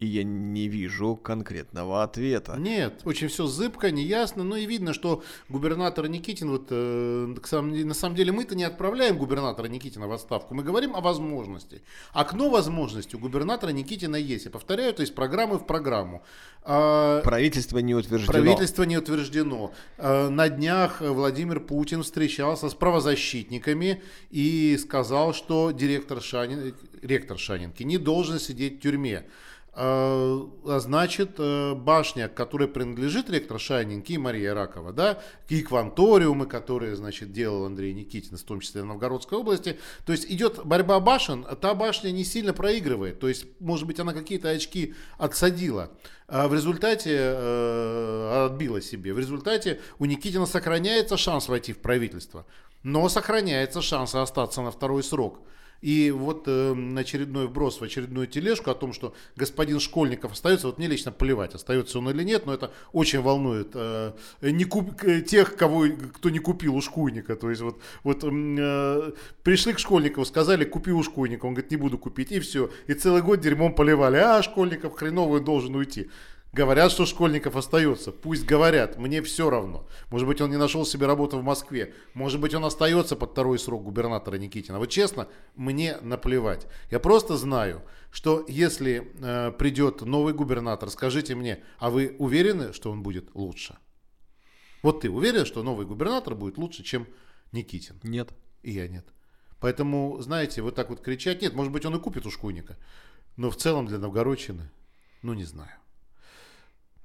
и я не вижу конкретного ответа. Нет, очень все зыбко, неясно. Ну и видно, что губернатор Никитин, вот э, на самом деле мы-то не отправляем губернатора Никитина в отставку. Мы говорим о возможности. Окно возможностей у губернатора Никитина есть. Я повторяю, это из программы в программу. А, Правительство не утверждено. Правительство не утверждено. Э, На днях Владимир Путин встречался с правозащитниками и сказал, что директор Шанин, ректор Шанинки не должен сидеть в тюрьме. А, значит, э, башня, которой принадлежит ректор Шайнинки и Мария Ракова, да, и кванториумы, которые, значит, делал Андрей Никитин, в том числе в Новгородской области. То есть идет борьба башен, а та башня не сильно проигрывает. То есть, может быть, она какие-то очки отсадила. А в результате э, отбила себе. В результате у Никитина сохраняется шанс войти в правительство, но сохраняется шанс остаться на второй срок. И вот э, очередной вброс в очередную тележку о том, что господин Школьников остается, вот мне лично плевать, остается он или нет, но это очень волнует э, не куп, тех, кого, кто не купил у Шкуйника. То есть вот, вот э, пришли к Школьникову, сказали, купи у Шкуйника, он говорит, не буду купить, и все. И целый год дерьмом поливали, а Школьников хреновый должен уйти. Говорят, что Школьников остается. Пусть говорят, мне все равно. Может быть, он не нашел себе работу в Москве. Может быть, он остается под второй срок губернатора Никитина. Вот честно, мне наплевать. Я просто знаю, что если э, придет новый губернатор, скажите мне, а вы уверены, что он будет лучше? Вот ты уверен, что новый губернатор будет лучше, чем Никитин? Нет. И я нет. Поэтому, знаете, вот так вот кричать, нет, может быть, он и купит у Шкуйника. Но в целом для Новгородчины, ну не знаю.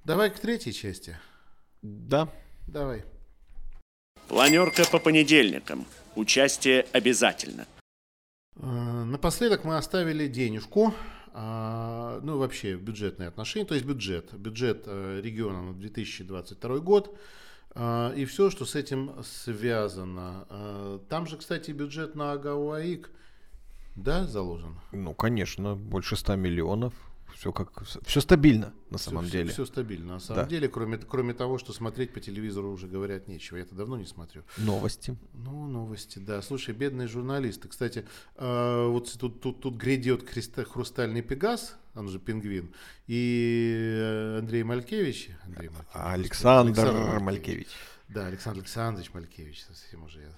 Давай к третьей части. Да. Давай. Планерка по понедельникам. Участие обязательно. Э, Напоследок мы оставили денежку, а, ну вообще бюджетные отношения, то есть бюджет, бюджет э, региона на 2022 год а, и все, что с этим связано. А, Там же, кстати, бюджет на АГАУАИК, да, заложен? Ну, конечно, больше 100 миллионов. Все как все стабильно на самом все, деле. Все, стабильно. На самом Да. деле, кроме, кроме того, что смотреть по телевизору уже говорят нечего. Я это давно не смотрю. Новости. Ну, новости, да. Слушай, бедные журналисты. Кстати, э, вот тут, тут, тут грядет креста- хрустальный пегас, он же пингвин, и Андрей Малькевич. Андрей Малькевич. Александр, Александр Малькевич. Да, Александр Александрович Малькевич, совсем уже я.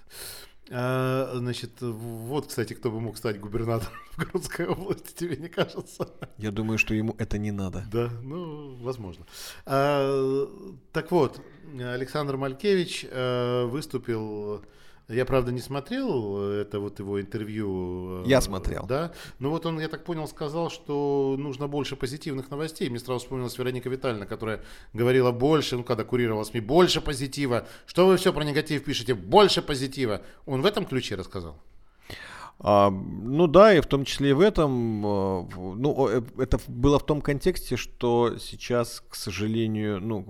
А, значит, вот, кстати, кто бы мог стать губернатором Новгородской области, тебе не кажется? Я думаю, что ему это не надо. Да, ну, возможно. А, так вот, Александр Малькевич э, выступил. Я, правда, не смотрел э, это вот его интервью. э, Я смотрел. Да. Но вот он, я так понял, сказал, что нужно больше позитивных новостей. Мне сразу вспомнилась Вероника Витальевна, которая говорила больше, ну, когда курировала СМИ, больше позитива. Что вы все про негатив пишете? Больше позитива. Он в этом ключе рассказал. А, ну да, и в том числе и в этом, э, в- ну, э, это было в том контексте, что сейчас, к сожалению, ну,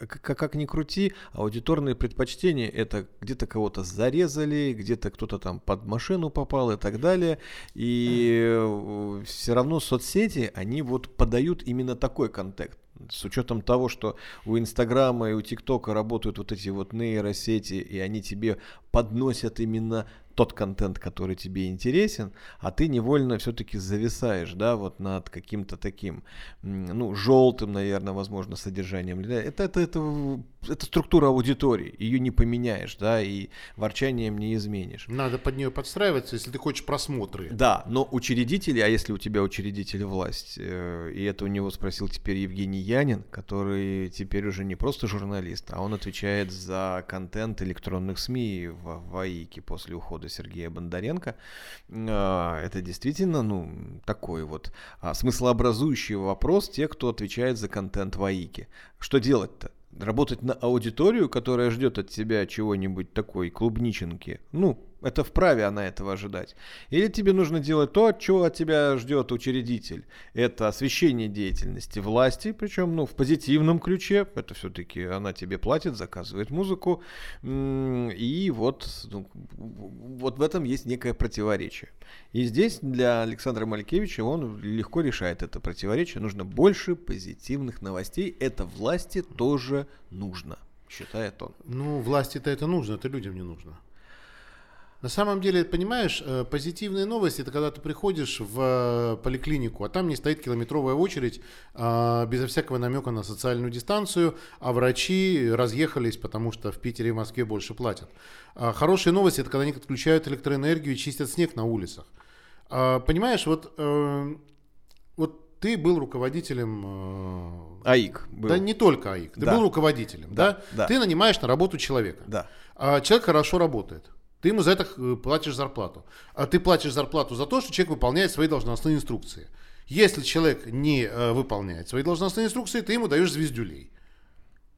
э, как, как ни крути, аудиторные предпочтения это где-то кого-то зарезали, где-то кто-то там под машину попал и так далее, и все равно соцсети, они вот подают именно такой контекст. С учетом того, что у Инстаграма и у ТикТока работают вот эти вот нейросети, и они тебе подносят именно тот контент, который тебе интересен, а ты невольно все-таки зависаешь, да, вот над каким-то таким, ну, желтым, наверное, возможно, содержанием. Это, это, это, это структура аудитории, ее не поменяешь, да, и ворчанием не изменишь. Надо под нее подстраиваться, если ты хочешь просмотры. Да, но учредители, а если у тебя учредитель власть, э, и это у него спросил теперь Евгений Янин, который теперь уже не просто журналист, а он отвечает за контент электронных СМИ в, в АИКе после ухода Сергея Бондаренко. Э, Это действительно, ну, такой вот а, смыслообразующий вопрос тех, кто отвечает за контент в АИКе. Что делать-то? Работать на аудиторию, которая ждет от тебя чего-нибудь такой клубниченки? Ну, это вправе она этого ожидать. Или тебе нужно делать то, чего от тебя ждет учредитель. Это освещение деятельности власти, причем ну, в позитивном ключе. Это все-таки она тебе платит, заказывает музыку. И вот, ну, вот в этом есть некое противоречие. И здесь для Александра Малькевича он легко решает это противоречие. Нужно больше позитивных новостей. Это власти тоже нужно, считает он. Ну, власти-то это нужно, это людям не нужно. На самом деле, понимаешь, э, позитивные новости это когда ты приходишь в э, поликлинику, а там не стоит километровая очередь а, безо всякого намека на социальную дистанцию, а врачи разъехались, потому что в Питере и Москве больше платят. А Хорошие новости это когда они отключают электроэнергию и чистят снег на улицах. А, Понимаешь, вот, э, вот ты был руководителем АИК был. да не только АИК. Ты Да. был руководителем, да? Да, да. Ты нанимаешь на работу человека. Да. Человек хорошо работает. Ты ему за это э, платишь зарплату. А ты платишь зарплату за то, что человек выполняет свои должностные инструкции. Если человек не э, выполняет свои должностные инструкции, ты ему даешь звездюлей.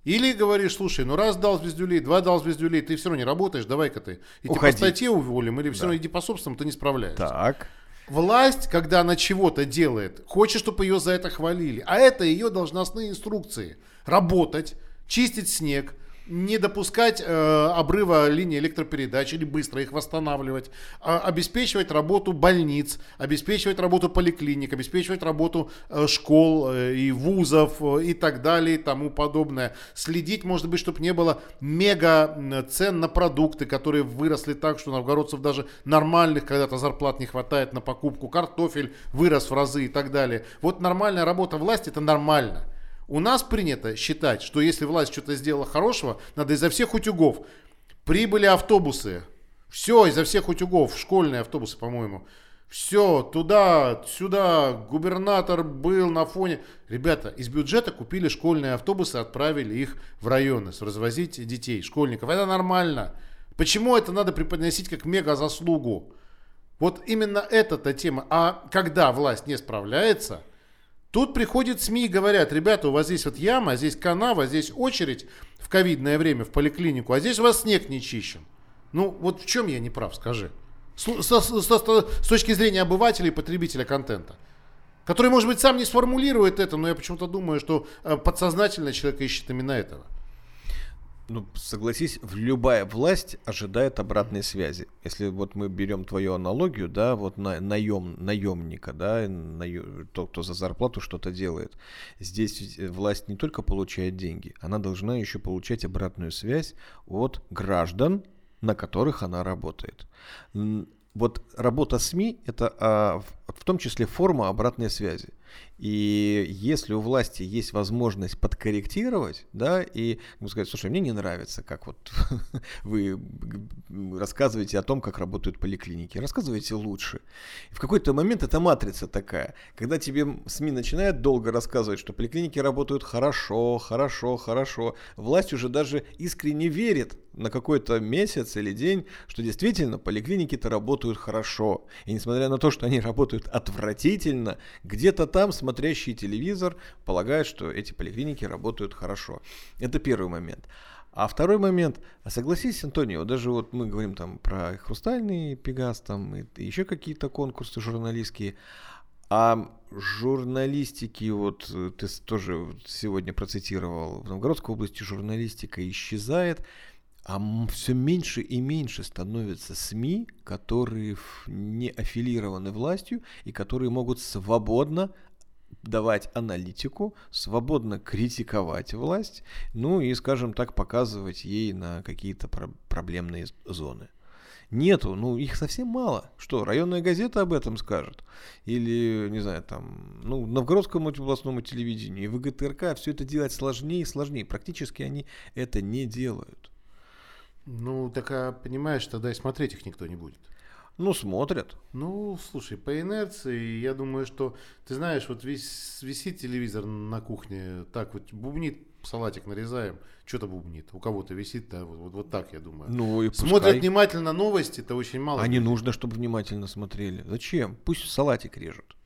Или говоришь, слушай, ну раз дал звездюлей, два дал звездюлей, ты все равно не работаешь, давай-ка ты. И по Уходи. статье уволим, или все равно иди по собственному, ты не справляешься. Так. Власть, когда она чего-то делает, хочет, чтобы ее за это хвалили. А это ее должностные инструкции. Работать, чистить снег, не допускать э, обрыва линии электропередач или быстро их восстанавливать, а обеспечивать работу больниц, обеспечивать работу поликлиник, обеспечивать работу э, школ э, и вузов э, и так далее и тому подобное. Следить, может быть, чтобы не было мега цен на продукты, которые выросли так, что новгородцев даже нормальных когда-то зарплат не хватает на покупку. Картофель вырос в разы и так далее. Вот нормальная работа власти это нормально. У нас принято считать, что если власть что-то сделала хорошего, надо изо всех утюгов. Прибыли автобусы. Все, изо всех утюгов. Школьные автобусы, по-моему. Все, туда, сюда. Губернатор был на фоне. Ребята, из бюджета купили школьные автобусы, отправили их в районы, развозить детей, школьников. Это нормально. Почему это надо преподносить как мега заслугу? Вот именно эта-то тема. А когда власть не справляется, Тут приходят СМИ и говорят, ребята, у вас здесь вот яма, здесь канава, здесь очередь в ковидное время в поликлинику, а здесь у вас снег не чищен. Ну, вот в чем я не прав, скажи. С, с- с- с- с точки зрения обывателя и потребителя контента. Который, может быть, сам не сформулирует это, но я почему-то думаю, что э, подсознательно человек ищет именно этого. Ну, согласись, любая власть ожидает обратной связи. Если вот мы берем твою аналогию, да, вот на, наем, наемника, да, наё- тот, кто за зарплату что-то делает. Здесь э, власть не только получает деньги, она должна еще получать обратную связь от граждан, на которых она работает. Вот работа СМИ это а, в, том числе форма обратной связи. И если у власти есть возможность подкорректировать, да, и бы сказать, слушай, мне не нравится, как вот вы рассказываете о том, как работают поликлиники, рассказывайте лучше. И в какой-то момент эта матрица такая, когда тебе СМИ начинают долго рассказывать, что поликлиники работают хорошо, хорошо, хорошо, власть уже даже искренне верит на какой-то месяц или день, что действительно поликлиники-то работают хорошо. И несмотря на то, что они работают отвратительно, где-то там смотрящий телевизор полагает, что эти поликлиники работают хорошо. Это первый момент. А второй момент, согласись, Антонио, даже вот мы говорим там про хрустальный пегас, там и еще какие-то конкурсы журналистские, а журналистики, вот э, ты тоже сегодня процитировал, в Новгородской области журналистика исчезает, а все меньше и меньше становятся СМИ, которые не аффилированы властью и которые могут свободно давать аналитику, свободно критиковать власть, ну и, скажем так, показывать ей на какие-то про- проблемные зоны. Нету, ну их совсем мало. Что, районная газета об этом скажет? Или, не знаю, там, ну, Новгородскому областному телевидению и ВГТРК все это делать сложнее и сложнее. Практически они это не делают. Ну, так, а, понимаешь, тогда и смотреть их никто не будет. Ну, смотрят. Ну, слушай, по инерции, я думаю, что, ты знаешь, вот весь, висит телевизор на кухне, так вот бубнит, салатик нарезаем, что-то бубнит, у кого-то висит, да, вот, вот, вот так, я думаю. Ну и Смотрят пускай. внимательно новости, это очень мало. А не нужно, чтобы внимательно смотрели. Зачем? Пусть салатик режут.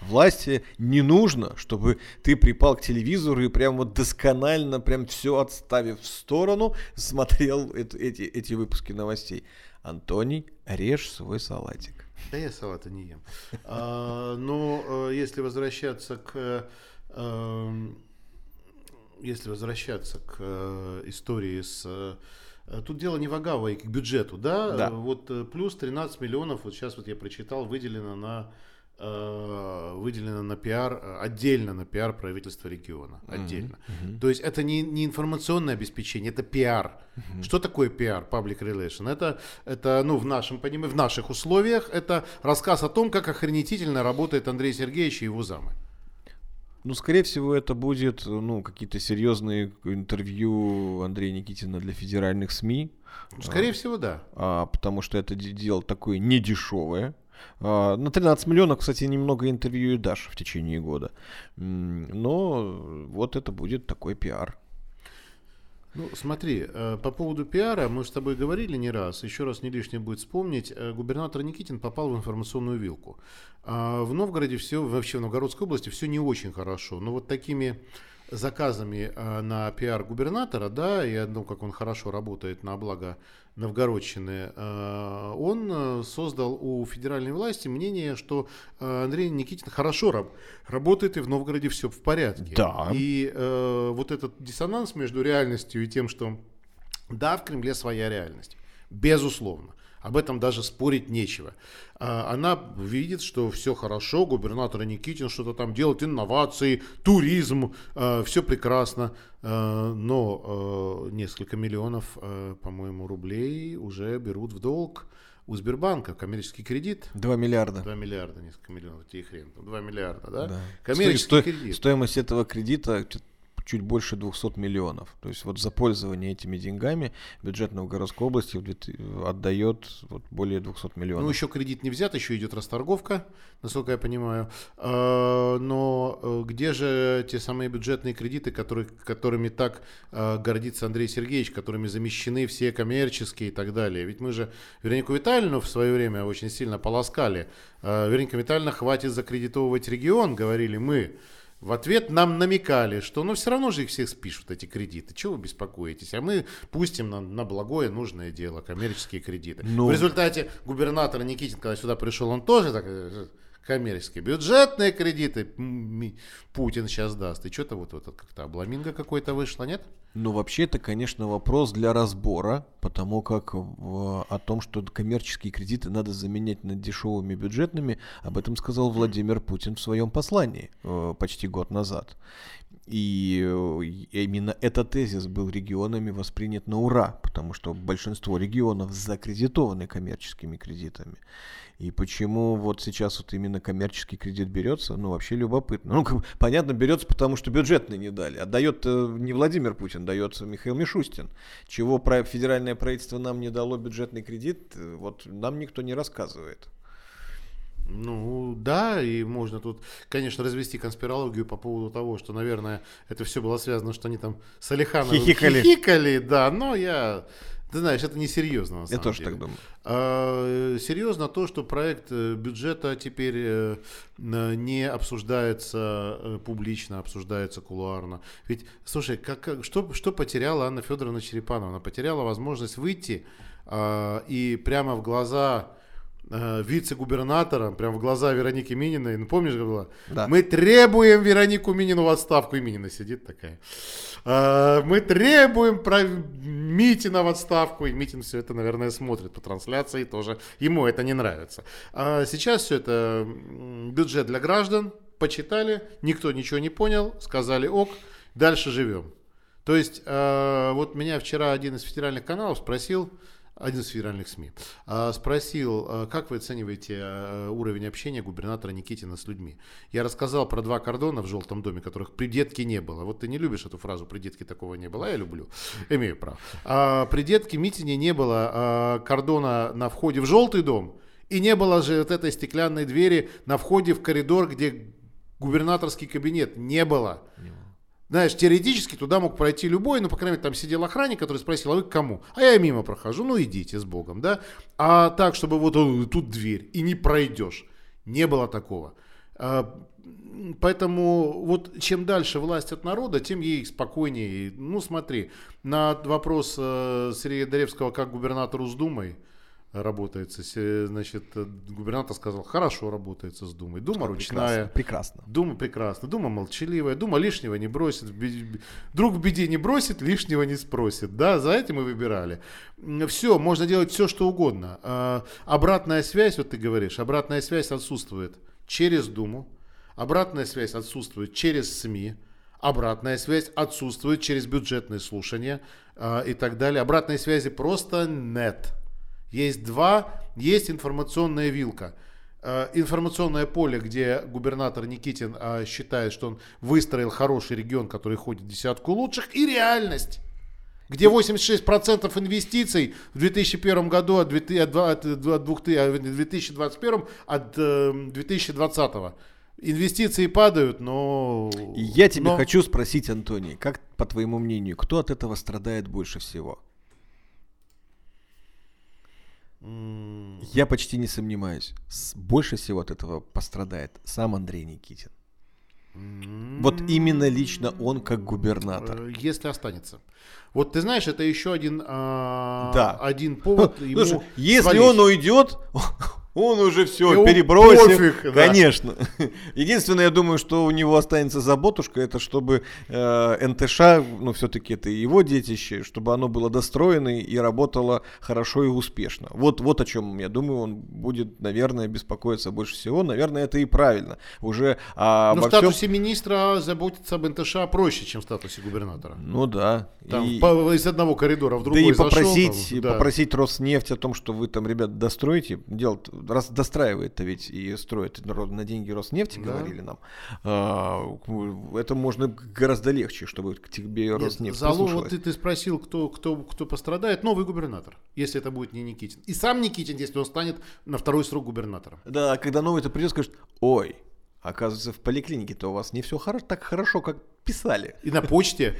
Власти не нужно, чтобы ты припал к телевизору и прям вот досконально, прям все отставив в сторону, смотрел эт- эти, эти выпуски новостей. Антоний, режь свой салатик. Да я салата не ем. А, но э, если возвращаться к... э, эм, если возвращаться к э, истории с... Тут дело не в Агава и к бюджету, да? Да. Вот плюс 13 миллионов, вот сейчас вот я прочитал, выделено на выделено на пиар, э, отдельно на пиар правительства региона. Отдельно. То есть это не, не информационное обеспечение, это пиар. Что такое пиар, public relation? Это, это ну, в нашем понимании, в наших условиях, это рассказ о том, как охренетительно работает Андрей Сергеевич и его замы. Ну, скорее всего, это будет, ну, какие-то серьезные интервью Андрея Никитина для федеральных СМИ. Скорее всего, да. а, потому что это де- дело такое недешевое. А, на 13 миллионов, кстати, немного интервью и дашь в течение года. Но вот это будет такой пиар. Ну, смотри, э, по поводу пиара, мы с тобой говорили не раз, еще раз не лишнее будет вспомнить, э, губернатор Никитин попал в информационную вилку. А В Новгороде все, вообще в Новгородской области все не очень хорошо, но вот такими заказами э, на пиар губернатора, да, и одно, как он хорошо работает на благо Новгородчины, э, он э, создал у федеральной власти мнение, что Андрей Никитин хорошо раб- работает и в Новгороде все в порядке. Да. И э, вот этот диссонанс между реальностью и тем, что да, в Кремле своя реальность, безусловно. Об этом даже спорить нечего. А, Она видит, что все хорошо, губернатор Никитин что-то там делает, инновации, туризм, все прекрасно. А, Но несколько миллионов, по-моему, рублей уже берут в долг у Сбербанка, коммерческий кредит. 2 миллиарда. 2 миллиарда, несколько миллионов, тебе хрен, 2 миллиарда, да? Да. Коммерческий Сто- кредит. Стоимость этого кредита чуть больше 200 миллионов. То есть вот за пользование этими деньгами бюджет Новгородской области отдает вот более 200 миллионов. Ну, еще кредит не взят, еще идет расторговка, насколько я понимаю. А, Но э, где же те самые бюджетные кредиты, которые, которыми так э, гордится Андрей Сергеевич, которыми замещены все коммерческие и так далее? Ведь мы же Веронику Витальевну в свое время очень сильно полоскали. А, Вероника Витальевна, хватит закредитовывать регион, говорили мы. В ответ нам намекали, что ну все равно же их всех спишут, эти кредиты. Чего вы беспокоитесь? А мы пустим на, на благое нужное дело, коммерческие кредиты. Ну. В результате губернатор Никитин, когда сюда пришел, он тоже так э, коммерческие. Бюджетные кредиты Путин сейчас даст. И что-то вот, вот как-то обламинго какой-то вышло, нет? Ну, вообще, это, конечно, вопрос для разбора, потому как в- о том, что коммерческие кредиты надо заменять на дешевыми бюджетными, об этом сказал Владимир Путин в своем послании э, почти год назад. И э, именно этот тезис был регионами воспринят на ура, потому что большинство регионов закредитованы коммерческими кредитами. И почему вот сейчас вот именно коммерческий кредит берется, ну вообще любопытно. Ну, понятно, берется, потому что бюджетный не дали. А дает э, не Владимир Путин, дает Михаил Мишустин. Чего федеральное правительство нам не дало бюджетный кредит, э, вот нам никто не рассказывает. Ну, да, и можно тут, конечно, развести конспирологию по поводу того, что, наверное, это все было связано, что они там с Алихановым Хихикали. хихикали, да, но я... Ты знаешь, это несерьезно, на Я самом тоже деле. так думаю. А, э, серьезно то, что проект э, бюджета теперь э, не обсуждается публично, обсуждается кулуарно. Ведь, слушай, как- что, что потеряла Анна Федоровна Черепанова? Она потеряла возможность выйти а, и прямо в глаза э, вице-губернатора, прямо в глаза Вероники Мининой, ну помнишь, говорила, Да. мы требуем Веронику Минину в отставку, и Минина сидит такая. «А, Мы требуем про Митина в отставку. И Митин все это, наверное, смотрит по трансляции тоже. Ему это не нравится. А сейчас все это бюджет для граждан. Почитали, никто ничего не понял, сказали ок, дальше живем. То есть, э, вот меня вчера один из федеральных каналов спросил, один из федеральных СМИ, а, спросил, а, как вы оцениваете а, уровень общения губернатора Никитина с людьми. Я рассказал про два кордона в желтом доме, которых при детке не было. Вот ты не любишь эту фразу «при детке такого не было», я люблю, имею право. При детке Митине не было кордона на входе в желтый дом, и не было же вот этой стеклянной двери на входе в коридор, где губернаторский кабинет. Не было. Знаешь, теоретически туда мог пройти любой, но, по крайней мере, там сидел охранник, который спросил, а вы к кому? А я мимо прохожу, ну идите с Богом, да? А так, чтобы вот э, тут дверь, и не пройдешь. Не было такого. А, Поэтому вот чем дальше власть от народа, тем ей спокойнее. Ну смотри, на вопрос э, Сергея Доревского, как губернатору с Думой работается, значит, э, губернатор сказал, хорошо работается с Думой. Дума ручная. Прекрасно. Дума прекрасно, Дума молчаливая, Дума лишнего не бросит, друг в беде не бросит, лишнего не спросит, да, за этим мы выбирали. Все, можно делать все, что угодно. А, Обратная связь, вот ты говоришь, обратная связь отсутствует через Думу, обратная связь отсутствует через СМИ, обратная связь отсутствует через бюджетные слушания а, и так далее. Обратной связи просто нет. Есть два, есть информационная вилка. Э, Информационное поле, где губернатор Никитин э, считает, что он выстроил хороший регион, который ходит в десятку лучших, и реальность, где 86% инвестиций в 2001 году от 2000 от 2000 от 2021 от э, 2020. инвестиции падают, но... Я тебе но- хочу спросить, Антоний, как по твоему мнению, кто от этого страдает больше всего? Я почти не сомневаюсь. Больше всего от этого пострадает сам Андрей Никитин. Вот именно лично он как губернатор. э, Если останется. Вот ты знаешь, это еще один, а, Да. один повод ему Слушай, если свалить. он уйдет, он уже все Ему перебросил. пофиг, да. Конечно. Единственное, я думаю, что у него останется заботушка, это чтобы э, НТШ, ну все-таки это и его детище, чтобы оно было достроено и работало хорошо и успешно. Вот, вот о чем я думаю, он будет, наверное, беспокоиться больше всего. Наверное, это и правильно. Уже а, Но в обо всем- статусе министра заботиться об НТШ проще, чем в статусе губернатора. Ну да. Там И- по- из одного коридора в Да другой и зашел, попросить, там, да. попросить Роснефть о том, что вы там, ребят, достроите. Дело раз достраивает-то ведь и строит на деньги Роснефти, Да. говорили нам. А, это можно гораздо легче, чтобы к тебе Нет, Роснефть Залу, вот ты, ты спросил, кто, кто, кто пострадает. Новый губернатор, если это будет не Никитин. И сам Никитин, если он станет на второй срок губернатором. Да, когда новый-то придет, скажет, ой, оказывается, в поликлинике-то у вас не все хоро- так хорошо, как писали. И на почте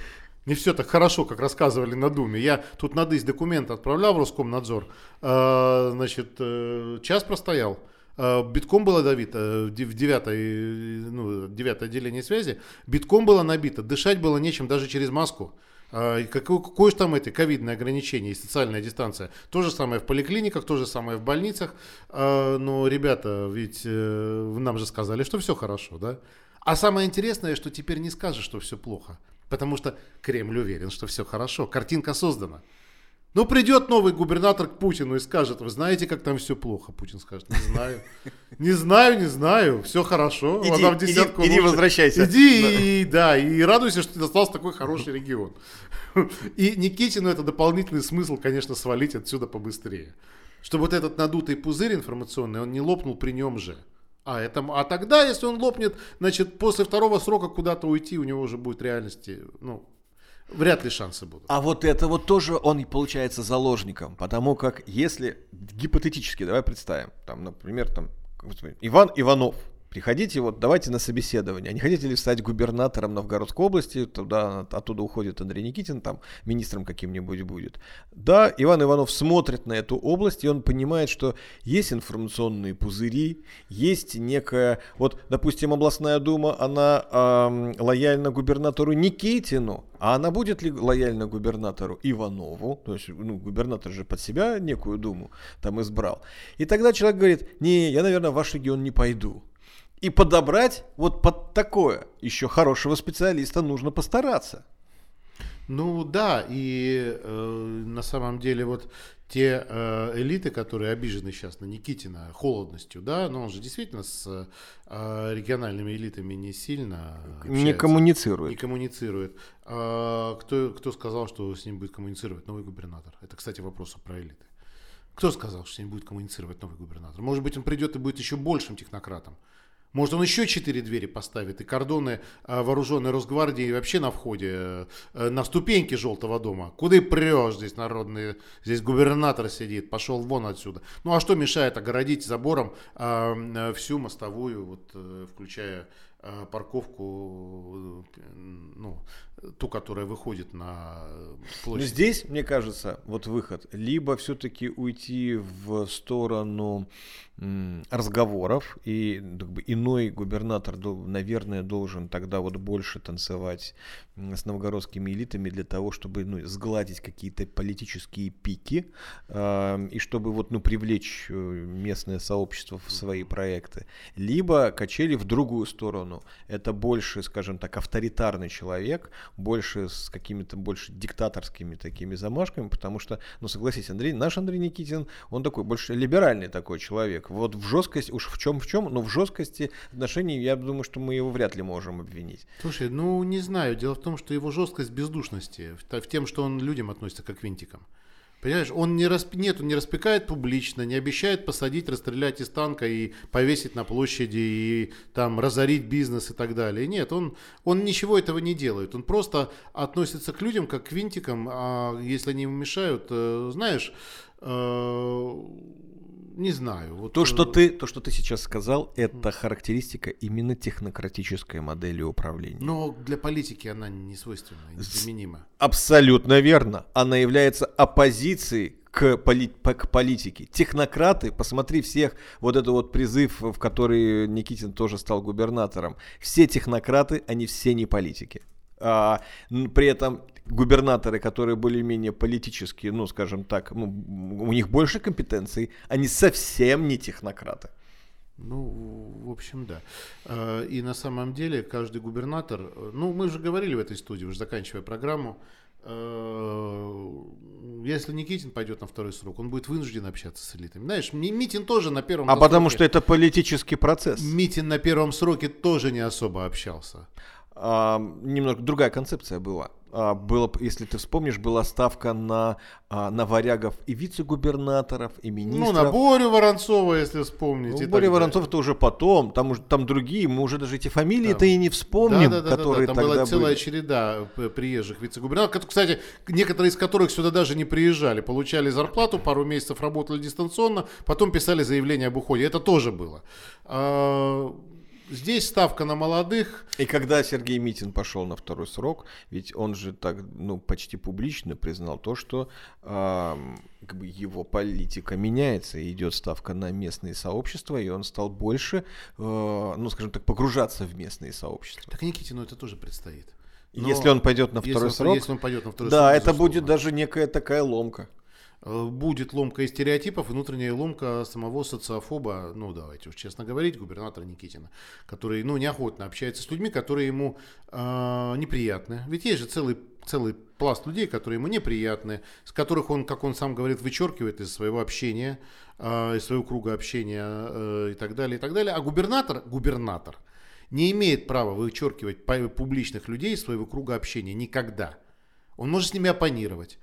не все так хорошо, как рассказывали на Думе. Я тут на дысь документ отправлял в Роскомнадзор. Э, Значит, э, час простоял. Э, Битком было давито в дев- в девятой, э, ну, девятое отделение связи. Битком было набито. Дышать было нечем даже через маску. Какое, какое же там это ковидное ограничение и социальная дистанция? То же самое в поликлиниках, то же самое в больницах. Но, ребята, ведь нам же сказали, что все хорошо, да? А самое интересное, что теперь не скажешь, что все плохо. Потому что Кремль уверен, что все хорошо. Картинка создана. Ну, придет новый губернатор к Путину и скажет, вы знаете, как там все плохо? Путин скажет, не знаю. Не знаю, не знаю, все хорошо. Иди, в иди, десятку иди лучше. возвращайся. Иди и, да, и радуйся, что ты достался такой хороший регион. И Никитину это дополнительный смысл, конечно, свалить отсюда побыстрее. Чтобы вот этот надутый пузырь информационный, он не лопнул при нем же. А, это, а тогда, если он лопнет, значит, после второго срока куда-то уйти, у него уже будет реальности, ну, вряд ли шансы будут. А вот это вот тоже он получается заложником, потому как если гипотетически, давай представим, там, например, там, Иван Иванов, приходите, вот давайте на собеседование, а не хотите ли стать губернатором Новгородской области, туда, оттуда уходит Андрей Никитин, там, министром каким-нибудь будет. Да, Иван Иванов смотрит на эту область, и он понимает, что есть информационные пузыри, есть некая, вот, допустим, областная дума, она ам, лояльна губернатору Никитину, а она будет ли лояльна губернатору Иванову? То есть, ну, губернатор же под себя некую думу там избрал. И тогда человек говорит, не, я, наверное, в ваш регион не пойду. И подобрать вот под такое еще хорошего специалиста нужно постараться. Ну да, и э, на самом деле вот те э, элиты, которые обижены сейчас на Никитина холодностью, да, но он же действительно с э, региональными элитами не сильно Не общается, коммуницирует. не коммуницирует. А, кто, кто сказал, что с ним будет коммуницировать новый губернатор? Это, кстати, вопрос про элиты. Кто сказал, что с ним будет коммуницировать новый губернатор? Может быть, он придет и будет еще большим технократом. Может, он еще четыре двери поставит, и кордоны э, вооруженной Росгвардии вообще на входе, э, э, на ступеньке Желтого дома. Куда прешь здесь народный, здесь губернатор сидит, пошел вон отсюда. Ну, а что мешает огородить забором э, всю мостовую, вот, включая парковку, э, ну, ту, которая выходит на э, Но площадь? здесь, мне кажется, вот выход. Либо все-таки уйти в сторону разговоров, и иной губернатор, наверное, должен тогда вот больше танцевать с новгородскими элитами для того, чтобы ну, сгладить какие-то политические пики, а, и чтобы вот, ну, привлечь э, местное сообщество в свои проекты. Либо качели в другую сторону. Это больше, скажем так, авторитарный человек, больше с какими-то больше диктаторскими такими замашками, потому что, ну согласись, Андрей, наш Андрей Никитин, он такой больше либеральный такой человек. Вот в жесткость, уж в чем в чем, но в жесткости отношений, я думаю, что мы его вряд ли можем обвинить. Слушай, ну не знаю. Дело в том, что его жесткость бездушности, в, в тем, что он людям относится как к винтикам. Понимаешь, он не расп... нет, он не распекает публично, не обещает посадить, расстрелять из танка и повесить на площади и там разорить бизнес и так далее. Нет, он, он ничего этого не делает. Он просто относится к людям как к винтикам, а если они ему мешают, э, знаешь, э, не знаю. Вот, То, что э, ты, то, что ты сейчас сказал, это характеристика именно технократической модели управления. Но для политики она не свойственна, незаменима. Абсолютно верно. Она является оппозицией к, поли- по- к политике. Технократы, посмотри всех, вот это вот призыв, в который Никитин тоже стал губернатором. Все технократы, они все не политики. А, при этом губернаторы, которые более-менее политические, ну, скажем так, ну, у них больше компетенций, они совсем не технократы. Ну, в общем, да. Э, И на самом деле каждый губернатор, ну, мы уже говорили в этой студии, уже заканчивая программу, э, если Никитин пойдет на второй срок, он будет вынужден общаться с элитами. Знаешь, Ми- Митин тоже на первом А потому сроке- что это политический процесс. Митин на первом сроке тоже не особо общался. А, немножко другая концепция была. А, было, если ты вспомнишь, была ставка на, а, на варягов и вице-губернаторов, и министров. Ну, на Борю Воронцова, если вспомнить. Ну, Боря далее. Воронцов это уже потом, там, уже, там другие, мы уже даже эти фамилии-то и не вспомним, Да-да-да-да-да, которые Там тогда была целая были. череда п- приезжих вице-губернаторов, кстати, некоторые из которых сюда даже не приезжали, получали зарплату, пару месяцев работали дистанционно, потом писали заявление об уходе. Это тоже было. Здесь ставка на молодых. И когда Сергей Митин пошел на второй срок, ведь он же так, ну, почти публично признал то, что ам, как бы его политика меняется, и идет ставка на местные сообщества, и он стал больше, э, ну, скажем так, погружаться в местные сообщества. Так Никитину это тоже предстоит. Но если он пойдет на если второй он- срок, если он пойдет на второй да, срок, это безусловно. будет даже некая такая ломка. Э, Будет ломка и стереотипов, внутренняя ломка самого социофоба, ну давайте уж честно говорить, губернатора Никитина, который ну, неохотно общается с людьми, которые ему э, неприятны. Ведь есть же целый, целый пласт людей, которые ему неприятны, с которых он, как он сам говорит, вычеркивает из своего общения, э, из своего круга общения э, и так далее, и так далее. А губернатор, губернатор не имеет права вычеркивать публичных людей из своего круга общения никогда. Он может с ними оппонировать.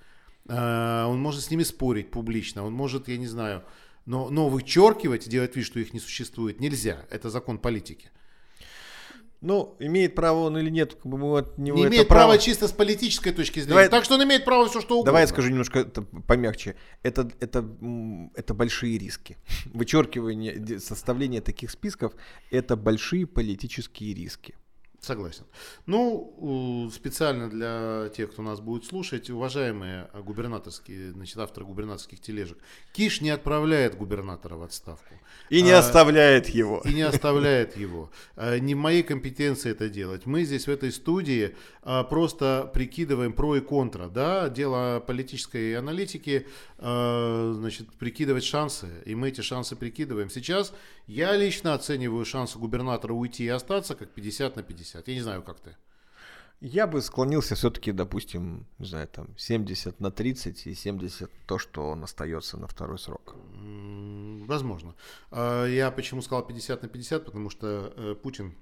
Э, Он может с ними спорить публично, он может, я не знаю, но, но вычеркивать, делать вид, что их не существует, нельзя. Это закон политики. Ну, имеет право он или нет, как бы мы от него Не имеет право- права чисто с политической точки зрения. Давай- так что он имеет право все что угодно. Давай я скажу немножко это помягче. Это, это, это большие риски. Вычеркивание, составление таких списков – это большие политические риски. Согласен. Ну, специально для тех, кто нас будет слушать, уважаемые губернаторские, значит, авторы губернаторских тележек, Киш не отправляет губернатора в отставку. И не А, оставляет его. и не оставляет его. Э, Не в моей компетенции это делать. Мы здесь в этой студии а, просто прикидываем про и контра. Да? Дело политической аналитики, э, значит, прикидывать шансы. И мы эти шансы прикидываем. Сейчас я лично оцениваю шансы губернатора уйти и остаться как 50 на 50. Я не знаю, как ты. Я бы склонился все-таки, допустим, не знаю, там 70 на 30 и 70 то, что он остается на второй срок. Возможно. А, Я почему сказал 50 на 50, потому что э, Путин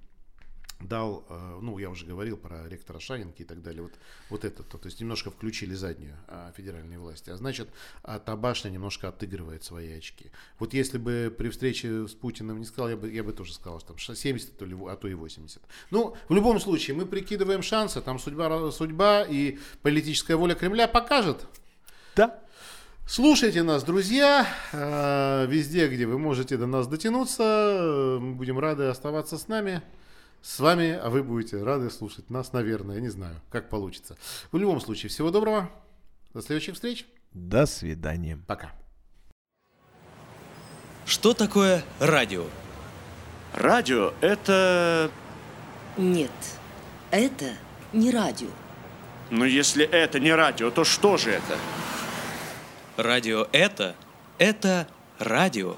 дал, э, ну, я уже говорил про ректора Шанинки и так далее, вот, вот это, то, то есть немножко включили заднюю а, федеральные власти, а значит, а та башня немножко отыгрывает свои очки. Вот если бы при встрече с Путиным не сказал, я бы, я бы тоже сказал, что там ша- 70, то ли, а то и 80. Ну, в любом случае, мы прикидываем шансы, там судьба, судьба и политическая воля Кремля покажет, Да. Слушайте нас, друзья, э, везде, где вы можете до нас дотянуться. Э, Мы будем рады оставаться с нами, с вами, а вы будете рады слушать нас, наверное, не знаю, как получится. В любом случае, всего доброго, до следующих встреч, До свидания. пока. Что такое радио? Радио – это... Нет, это не радио. Ну, если это не радио, то что же это? Радио это – это радио.